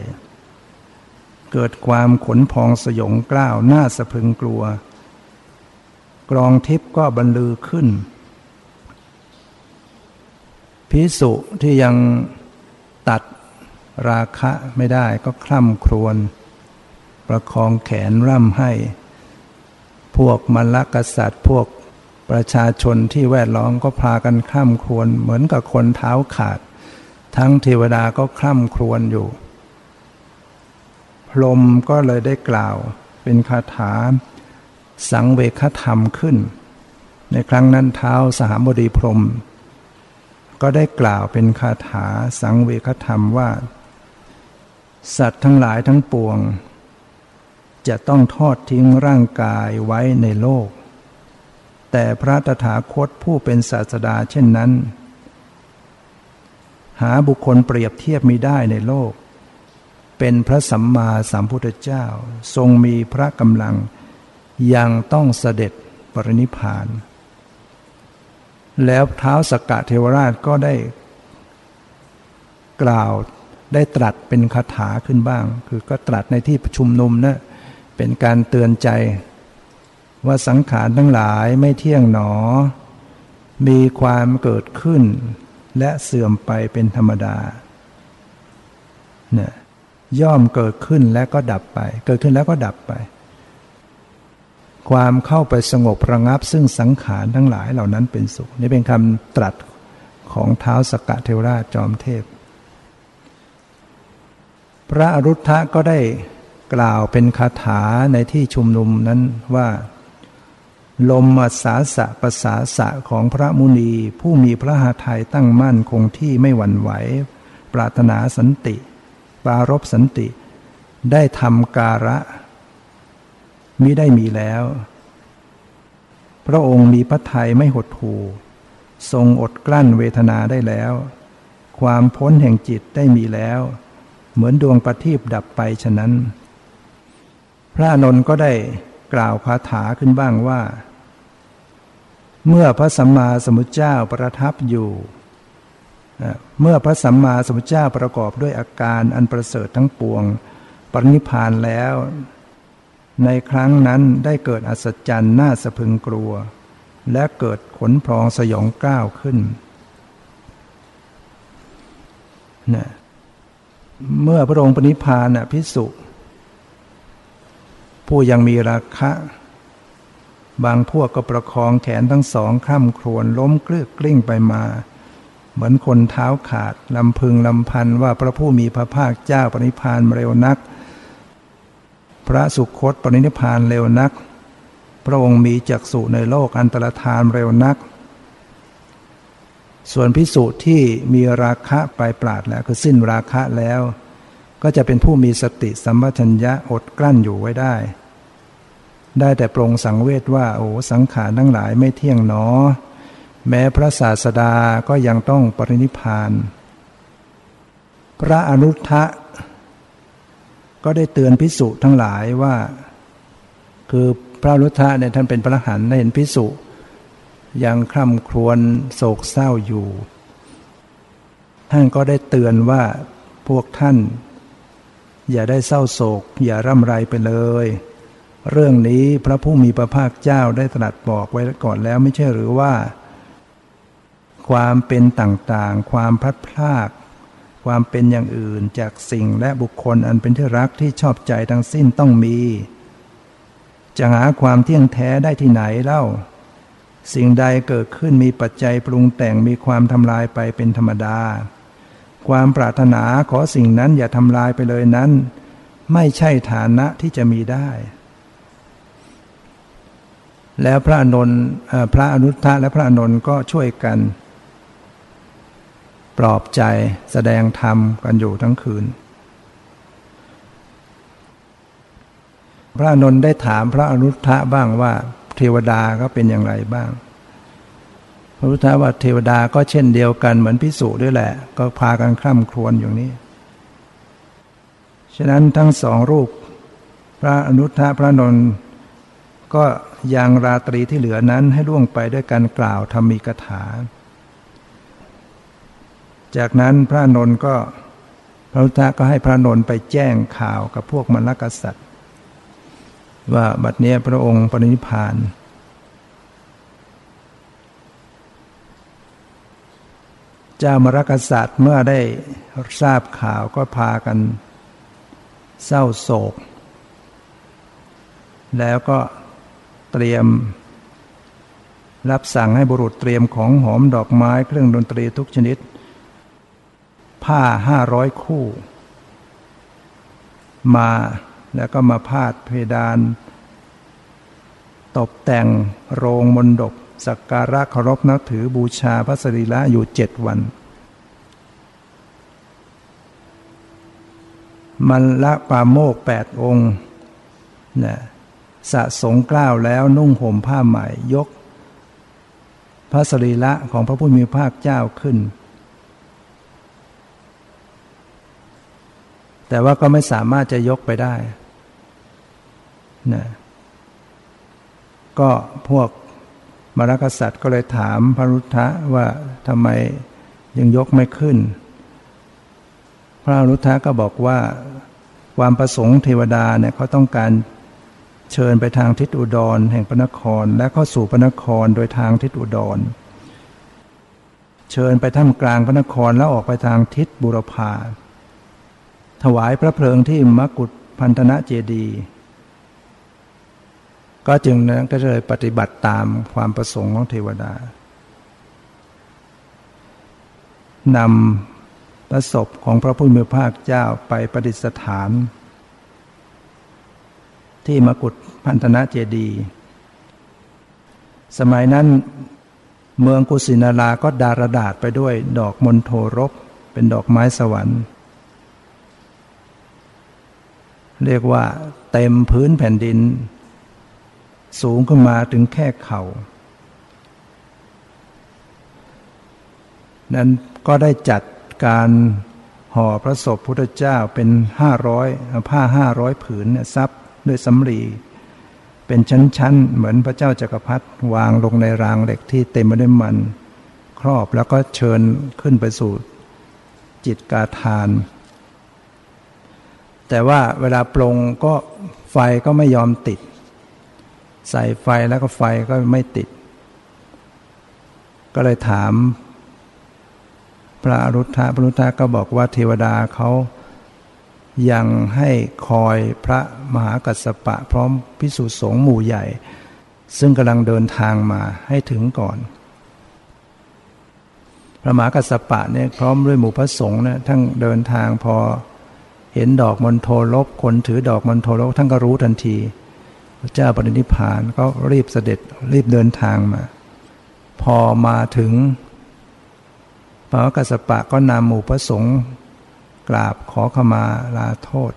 เกิดความขนพองสยองกล้าวน่าสะพึงกลัว กรองทิพย์ก็บรรลือขึ้นพิสุที่ยังตัดราคะไม่ได้ก็คล่ำครวญประคองแขนร่ำให้ พวกมรรคกษัตริย์ พวกประชาชนที่แวดล้อมก็พากันคล่ำครวญเหมือนกับคนเท้าขาด ทั้งเทวดาก็คร่ำครวญอยู่ พรมก็เลยได้กล่าว เป็นคาถา สังเวคธรรมขึ้น ในครั้งนั้นเท้าสหบดีพรม ก็ได้กล่าวเป็นคาถาสังเวคธรรมว่า สัตว์ทั้งหลายทั้งปวง จะต้องทอดทิ้งร่างกายไว้ในโลก แต่พระตถาคตผู้เป็นศาสดาเช่นนั้น หาบุคคลเปรียบเทียบมีได้ในโลก เป็นพระสัมมาสัมพุทธเจ้าทรงมีพระกำลัง ยังต้องเสด็จปรินิพานแล้วเท้าสกกะเทวราชก็ได้ กล่าวได้ตรัสเป็นคาถาขึ้นบ้าง คือก็ตรัสในที่ประชุมนุมนะ เป็นการเตือนใจ ว่าสังขารทั้งหลายไม่เที่ยงหนอ มีความเกิดขึ้น และเสื่อมไปเป็นธรรมดาเนี่ยย่อมเกิดขึ้นและก็ดับไป เกิดขึ้นแล้วก็ดับไป ความเข้าไปสงบระงับ ซึ่งสังขารทั้งหลายเหล่านั้นเป็นสุข นี่เป็นคำตรัสของเท้าสกกะเทวราชจอมเทพ พระอรุทธะก็ได้ กล่าวเป็นคาถาในที่ชุมนุมนั้นว่า ลมอัศาสะภาษาสะของพระมุนี ผู้มีพระหาไทยตั้งมั่นคงที่ไม่หวั่นไหว ปรารถนาสันติ ปารบสันติ ได้ทำการะมิได้มีแล้ว พระองค์มีพระทัยไม่หดหู่ ทรงอดกลั้นเวทนาได้แล้ว ความพ้นแห่งจิตได้มีแล้ว เหมือนดวงประทีปดับไปฉะนั้น พระนนท์ก็ได้กล่าวคาถาขึ้นบ้างว่า เมื่อพระสัมมาสัมพุทธเจ้าประทับอยู่ เมื่อพระสัมมาสัมพุทธเจ้าประกอบด้วยอาการอันประเสริฐทั้งปวง ปรินิพานแล้ว ในครั้งนั้นได้เกิดอัศจรรย์น่าสะพึงกลัว และเกิดขนพรองสยองก้าวขึ้นนะเมื่อพระองค์ปณิพานพิสุ ผู้ยังมีราคะ บางพวกก็ประคองแขนทั้งสองข้ามครวนล้มเกลือกกลิ้งไปมา เหมือนคนเท้าขาดลำพึงลำพันว่าพระผู้มีพระภาคเจ้าปณิพานเร็วนัก พระสุคตปณิพานเร็วนัก พระองค์มีจักษุในโลกอันตรธานเร็วนัก ส่วนพิสุที่มีราคะไปปราดแล้วคือสิ้นราคะแล้ว ก็จะเป็นผู้มีสติสัมปชัญญะอดกลั้นอยู่ไว้ได้ ได้แต่ปรงสังเวชว่าโอ้สังขารทั้งหลายไม่เที่ยงหนอ แม้พระศาสดาก็ยังต้องปรินิพาน พระอนุทะก็ได้เตือนพิสุทั้งหลายว่า คือพระอนุทะเนี่ยท่านเป็นพระหันได้เห็นพิสุยังคร่ำครวญโศกเศร้าอยู่ ท่านก็ได้เตือนว่าพวกท่าน อย่าได้เศร้าโศก อย่าร่ำไรไปเลย เรื่องนี้พระผู้มีพระภาคเจ้าได้ตรัสบอกไว้ก่อนแล้วไม่ใช่หรือว่า ความเป็นต่างๆ ความพลัดพรากความเป็นอย่างอื่นจากสิ่งและบุคคลอันเป็นที่รักที่ชอบใจทั้งสิ้นต้องมี จะหาความเที่ยงแท้ได้ที่ไหนเล่า สิ่งใดเกิดขึ้นมีปัจจัยปรุงแต่งมีความทำลายไปเป็นธรรมดา ความปรารถนาขอสิ่งนั้นอย่าทำลายไปเลยนั้น ไม่ใช่ฐานะที่จะมีได้ แล้วพระอนนท์พระอนุทธะและพระอนนท์ก็ช่วยกัน ปลอบใจแสดงธรรมกันอยู่ทั้งคืน พระอนนท์ได้ถามพระอนุทธะบ้างว่าเทวดาก็เป็นอย่างไรบ้าง ระพุทธว่าเทวดาก็เช่นเดียวกันเหมือนพิสุด้วยแหละ ก็พากันคร่ำครวญอย่างนี้ ฉะนั้นทั้งสองรูป พระอนุทธะพระนนท์ก็ยังราตรีที่เหลือนั้นให้ล่วงไปด้วยการกล่าวธรรมีกถา จากนั้นพระนนท์ก็พระพุทธก็ให้พระนนท์ไปแจ้งข่าวกับพวกมรรคษัตริย์ว่าบัดเนี้ยพระองค์ปรินิพาน จ้ามรกษัตริย์เมื่อได้ทราบข่าวก็พากันเศร้าโศก แล้วก็เตรียม รับสั่งให้บุรุษเตรียมของหอมดอกไม้เครื่องดนตรีทุกชนิด ผ้าห้าร้อยคู่ มาแล้วก็มาพาดเพดาน ตกแต่งโรงมนดก สักการะเคารพนับถือบูชาพระสรีระอยู่เจ็ดวัน มันละปาโมกแปดองค์นะสะสงกล้าวแล้วนุ่งห่มผ้าใหม่ยก พระสรีระของพระผู้มีภาคเจ้าขึ้น แต่ว่าก็ไม่สามารถจะยกไปได้นะก็พวก มรกษัตริย์ก็เลยถามพระรุทธะว่าทำไมยังยกไม่ขึ้น พระรุทธะก็บอกว่า ความประสงค์เทวดาเนี่ยเขาต้องการเชิญไปทางทิศอุดร แห่งพระนคร และเข้าสู่พระนครโดยทางทิศอุดร เชิญไปท่ามกลางพระนครแล้วออกไปทางทิศบุรพาถวายพระเพลิงที่มกุฏพันธนะเจดี ก็จึงนั้นก็เลยปฏิบัติตามความประสงค์ของเทวดานำพระศพของพระพุทธภาคเจ้าไปประดิษฐาน ที่มกุฏพันธนะเจดี สมัยนั้นเมืองกุสินาราก็ดารดาษไปด้วยดอกมณโทรบเป็นดอกไม้สวรรค์ เรียกว่าเต็มพื้นแผ่นดิน สูงขึ้นมาถึงแค่เขา่านั้นก็ได้จัดการห่อพระศพพุทธเจ้าเป็นห้าร้อยผ้าห้าร้อยผืนซับด้วยสำลีเป็นชั้นๆ เหมือนพระเจ้าจากักรพรรดิวางลงในรางเหล็กที่เต็มไปด้วยมัน ครอบแล้วก็เชิญขึ้นไปสู่จิตกาทาน แต่ว่าเวลาปรงก็ไฟก็ไม่ยอมติด ใส่ไฟแล้วก็ไฟก็ไม่ติด ก็เลยถาม พระอรุทธะพระอรุทธะก็บอกว่าเทวดาเขายังให้คอยพระมหากัสสปะ พร้อมพิสุสงฆ์หมู่ใหญ่ ซึ่งกำลังเดินทางมาให้ถึงก่อน พระมหากัสปะเนี่ยพร้อมด้วยหมู่พระสงฆ์นี่ยทั้งเดินทางพอเห็นดอกมณฑลบคนถือดอกมณฑลบท่านก็รู้ทันที พระเจ้าปรินิพานก็รีบเสด็จรีบเดินทางมา พอมาถึงพระกัสปะก็นำหมู่พระสงฆ์กราบขอขมาลาโทษ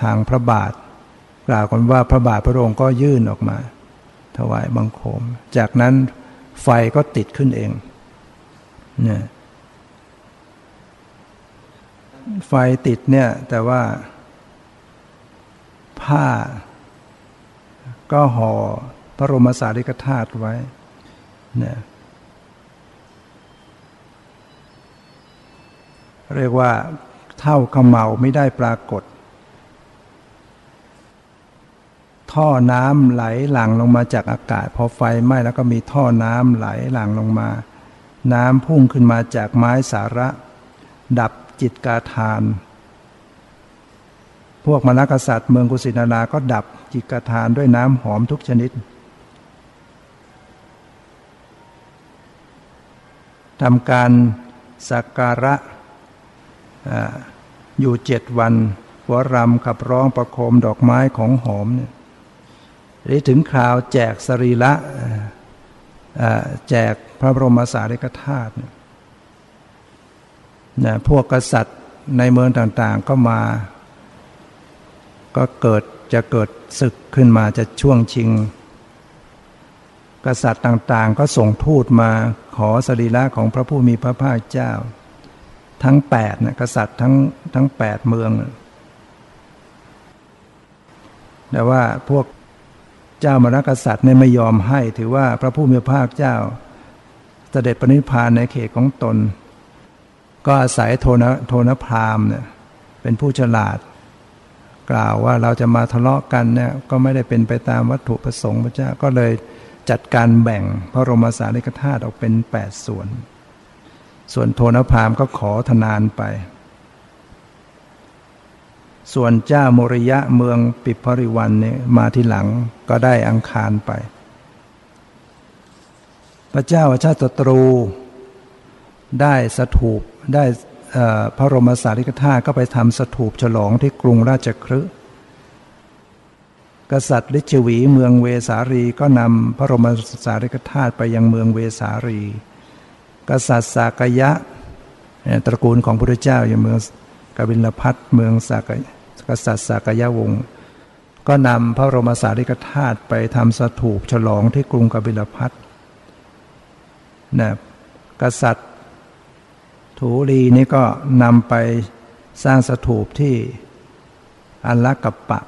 ทางพระบาท กล่าวกันว่าพระบาทพระองค์ก็ยื่นออกมา ถวายบังคม จากนั้นไฟก็ติดขึ้นเองเนี่ยไฟติดเนี่ยแต่ว่า ผ้า ก็ห่อพระรมสารีริกธาตุไว้เนี่ยเรียกว่าเท่าขมเมาไม่ได้ปรากฏ ท่อน้ำไหลหลั่งลงมาจากอากาศ พอไฟไหม้แล้วก็มีท่อน้ำไหลหลั่งลงมา น้ำพุ่งขึ้นมาจากไม้สาระ ดับจิตกาทาน พวกมรรคษัตริย์เมืองกุสินาราก็ดับจิกาทานด้วยน้ำหอมทุกชนิดทำการสักการะอยู่เจ็ดวันหัวรำขับร้องประโคมดอกไม้ของหอมเนี่ยนี้ถึงคราวแจกสรีละแจกพระบรมสารีริกธาตุนะพวกกษัตริย์ในเมืองต่างๆก็มา ก็เกิดจะเกิดศึกขึ้นมาจะช่วงชิง กษัตริย์ต่างๆ ก็ส่งทูตมาขอสรีระของพระผู้มีพระภาคเจ้า ทั้งแปดนะกษัตริย์ทั้งทั้งแปดเมือง แต่ว่าพวกเจ้ามรกษัตริย์เนี่ยไม่ยอมให้ถือว่าพระผู้มีพระภาคเจ้าเสด็จปณิพานในเขตของตน ก็อาศัยโทนโทนพรามเนี่ยเป็นผู้ฉลาด กล่าวว่าเราจะมาทะเลาะกันเนี่ยก็ไม่ได้เป็นไปตามวัตถุประสงค์พระเจ้าก็เลยจัดการแบ่งพระรมสารีริกธาตุออกเป็นแปดส่วน ส่วนโทนพามก็ขอทนานไป ส่วนเจ้าโมริยะเมืองปิภริวันเนี่ยมาที่หลังก็ได้อังคารไป พระเจ้าชาติตรูได้สถูปได้ พระรมสารีริกธาตุก็ไปทำสถูปฉลองที่กรุงราชคฤห์กษัตริย์ลิชวีเมืองเวสารีก็นำพระรมสารีริกธาตุไปยังเมืองเวสารีกษัตริย์สากยะตระกูลของพระเจ้าอย่างเมืองกบิลพัทเมืองสากกษัตริย์สากยะวงศ์ก็นำพระรมสารีริกธาตุไปทำสถูปฉลองที่กรุงกบิลพัทนะกษัตริย์ ถูรีนี่ก็นำไปสร้างสถูปที่อัลลกัปปะ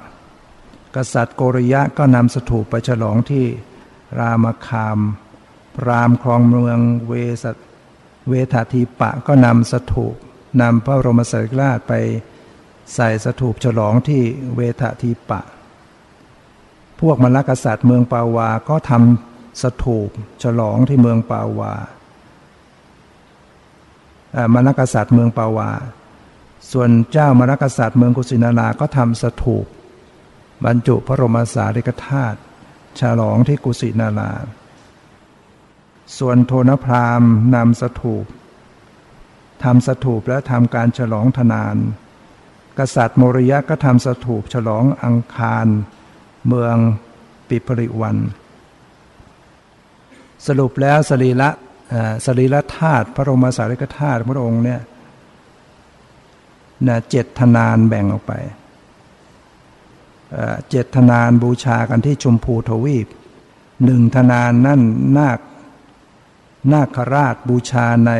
กษัตริย์โกริยะก็นำสถูปไปฉลองที่รามคามรามครองเมืองเวสเวทาทีปะก็นำสถูปนำพระบรมสารีราชไปใส่สถูปฉลองที่เวทาทีปะ พวกมรรคกษัตริย์เมืองปาวาก็ทำสถูปฉลองที่เมืองปาวา มรรคษัตริย์เมืองปาวา ส่วนเจ้ามรรคษัตริย์เมืองกุสินาราก็ทำสถูป บรรจุพระบรมสารีริกธาตุฉลองที่กุสินารา ส่วนโทนพรามนำสถูปทำสถูปและทำการฉลองธนาน กษัตริย์โมริยะก็ทำสถูปฉลองอังคาร เมืองปิปริวัน สรุปแล้วสรีละ สรีละธาตุพระรมสารีกธาตุพระองค์เนี่ยนะเจ็ดธนานแบ่งออกไปเจ็ดธนานบูชากันที่ชมพูทวีปหนึ่งธนานนั่นนาคนาคราชบูชาใน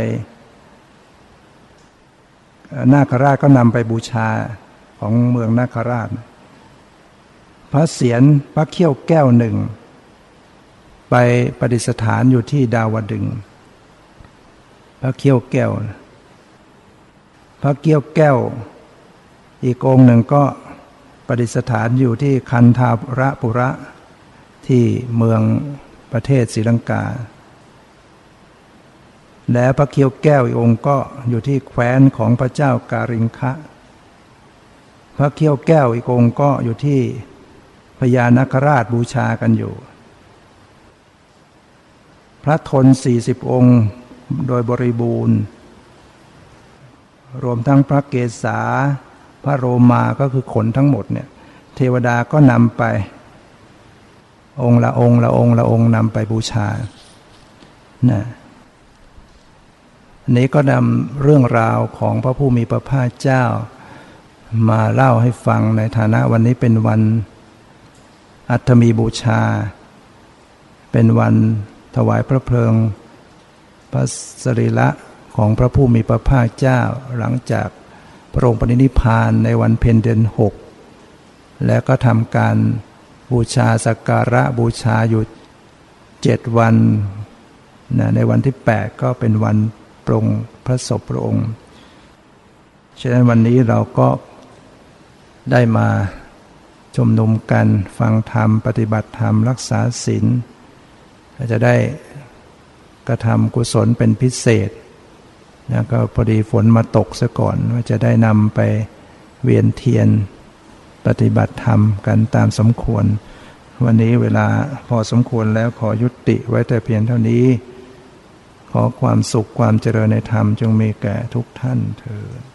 นาคราชก็นำไปบูชาของเมืองนาคราช พระเศียรพระเขี้ยวแก้วหนึ่ง ไปประดิษฐานอยู่ที่ดาวดึง พระเขี้ยวแก้ว พระเกี้ยวแก้ว อีกองหนึ่งก็ประดิษฐานอยู่ที่คันธาระปุระ ที่เมืองประเทศศรีลังกา และพระเคียวแก้วอีกองค์ก็อยู่ที่แคว้นของพระเจ้าการิงคะ พระเคียวแก้วอีกองค์ก็อยู่ที่พญานคราชบูชากันอยู่ พระทนสี่สิบองค์ โดยบริบูรณ์ รวมทั้งพระเกศาพระโรมาก็คือขนทั้งหมดเนี่ยเทวดาก็นำไป องค์ละองค์ละองค์ละองค์นำไปบูชานะนี้ก็นำเรื่องราวของพระผู้มีพระภาคเจ้า มาเล่าให้ฟังในฐานะวันนี้เป็นวันอัตมีบูชา เป็นวันถวายพระเพลิง พระสรีระของพระผู้มีพระภาคเจ้าหลังจากพระองค์ปณินิพานในวันเพ็ญเดือนหกและก็ทำการบูชาสักการะบูชาอยู่เจ็ดวันนะในวันที่ 8 ก็เป็นวันปรงพระศพพระองค์ ฉะนั้นวันนี้เราก็ได้มาชมนุมกันฟังธรรม ปฏิบัติธรรม รักษาศีลจะได้ กระทำกุศลเป็นพิเศษนะก็พอดีฝนมาตกซะก่อนว่าจะได้นำไปเวียนเทียนปฏิบัติธรรมกันตามสมควร วันนี้เวลาพอสมควรแล้วขอยุติไว้แต่เพียงเท่านี้ ขอความสุขความเจริญในธรรมจงมีแก่ทุกท่านเถิด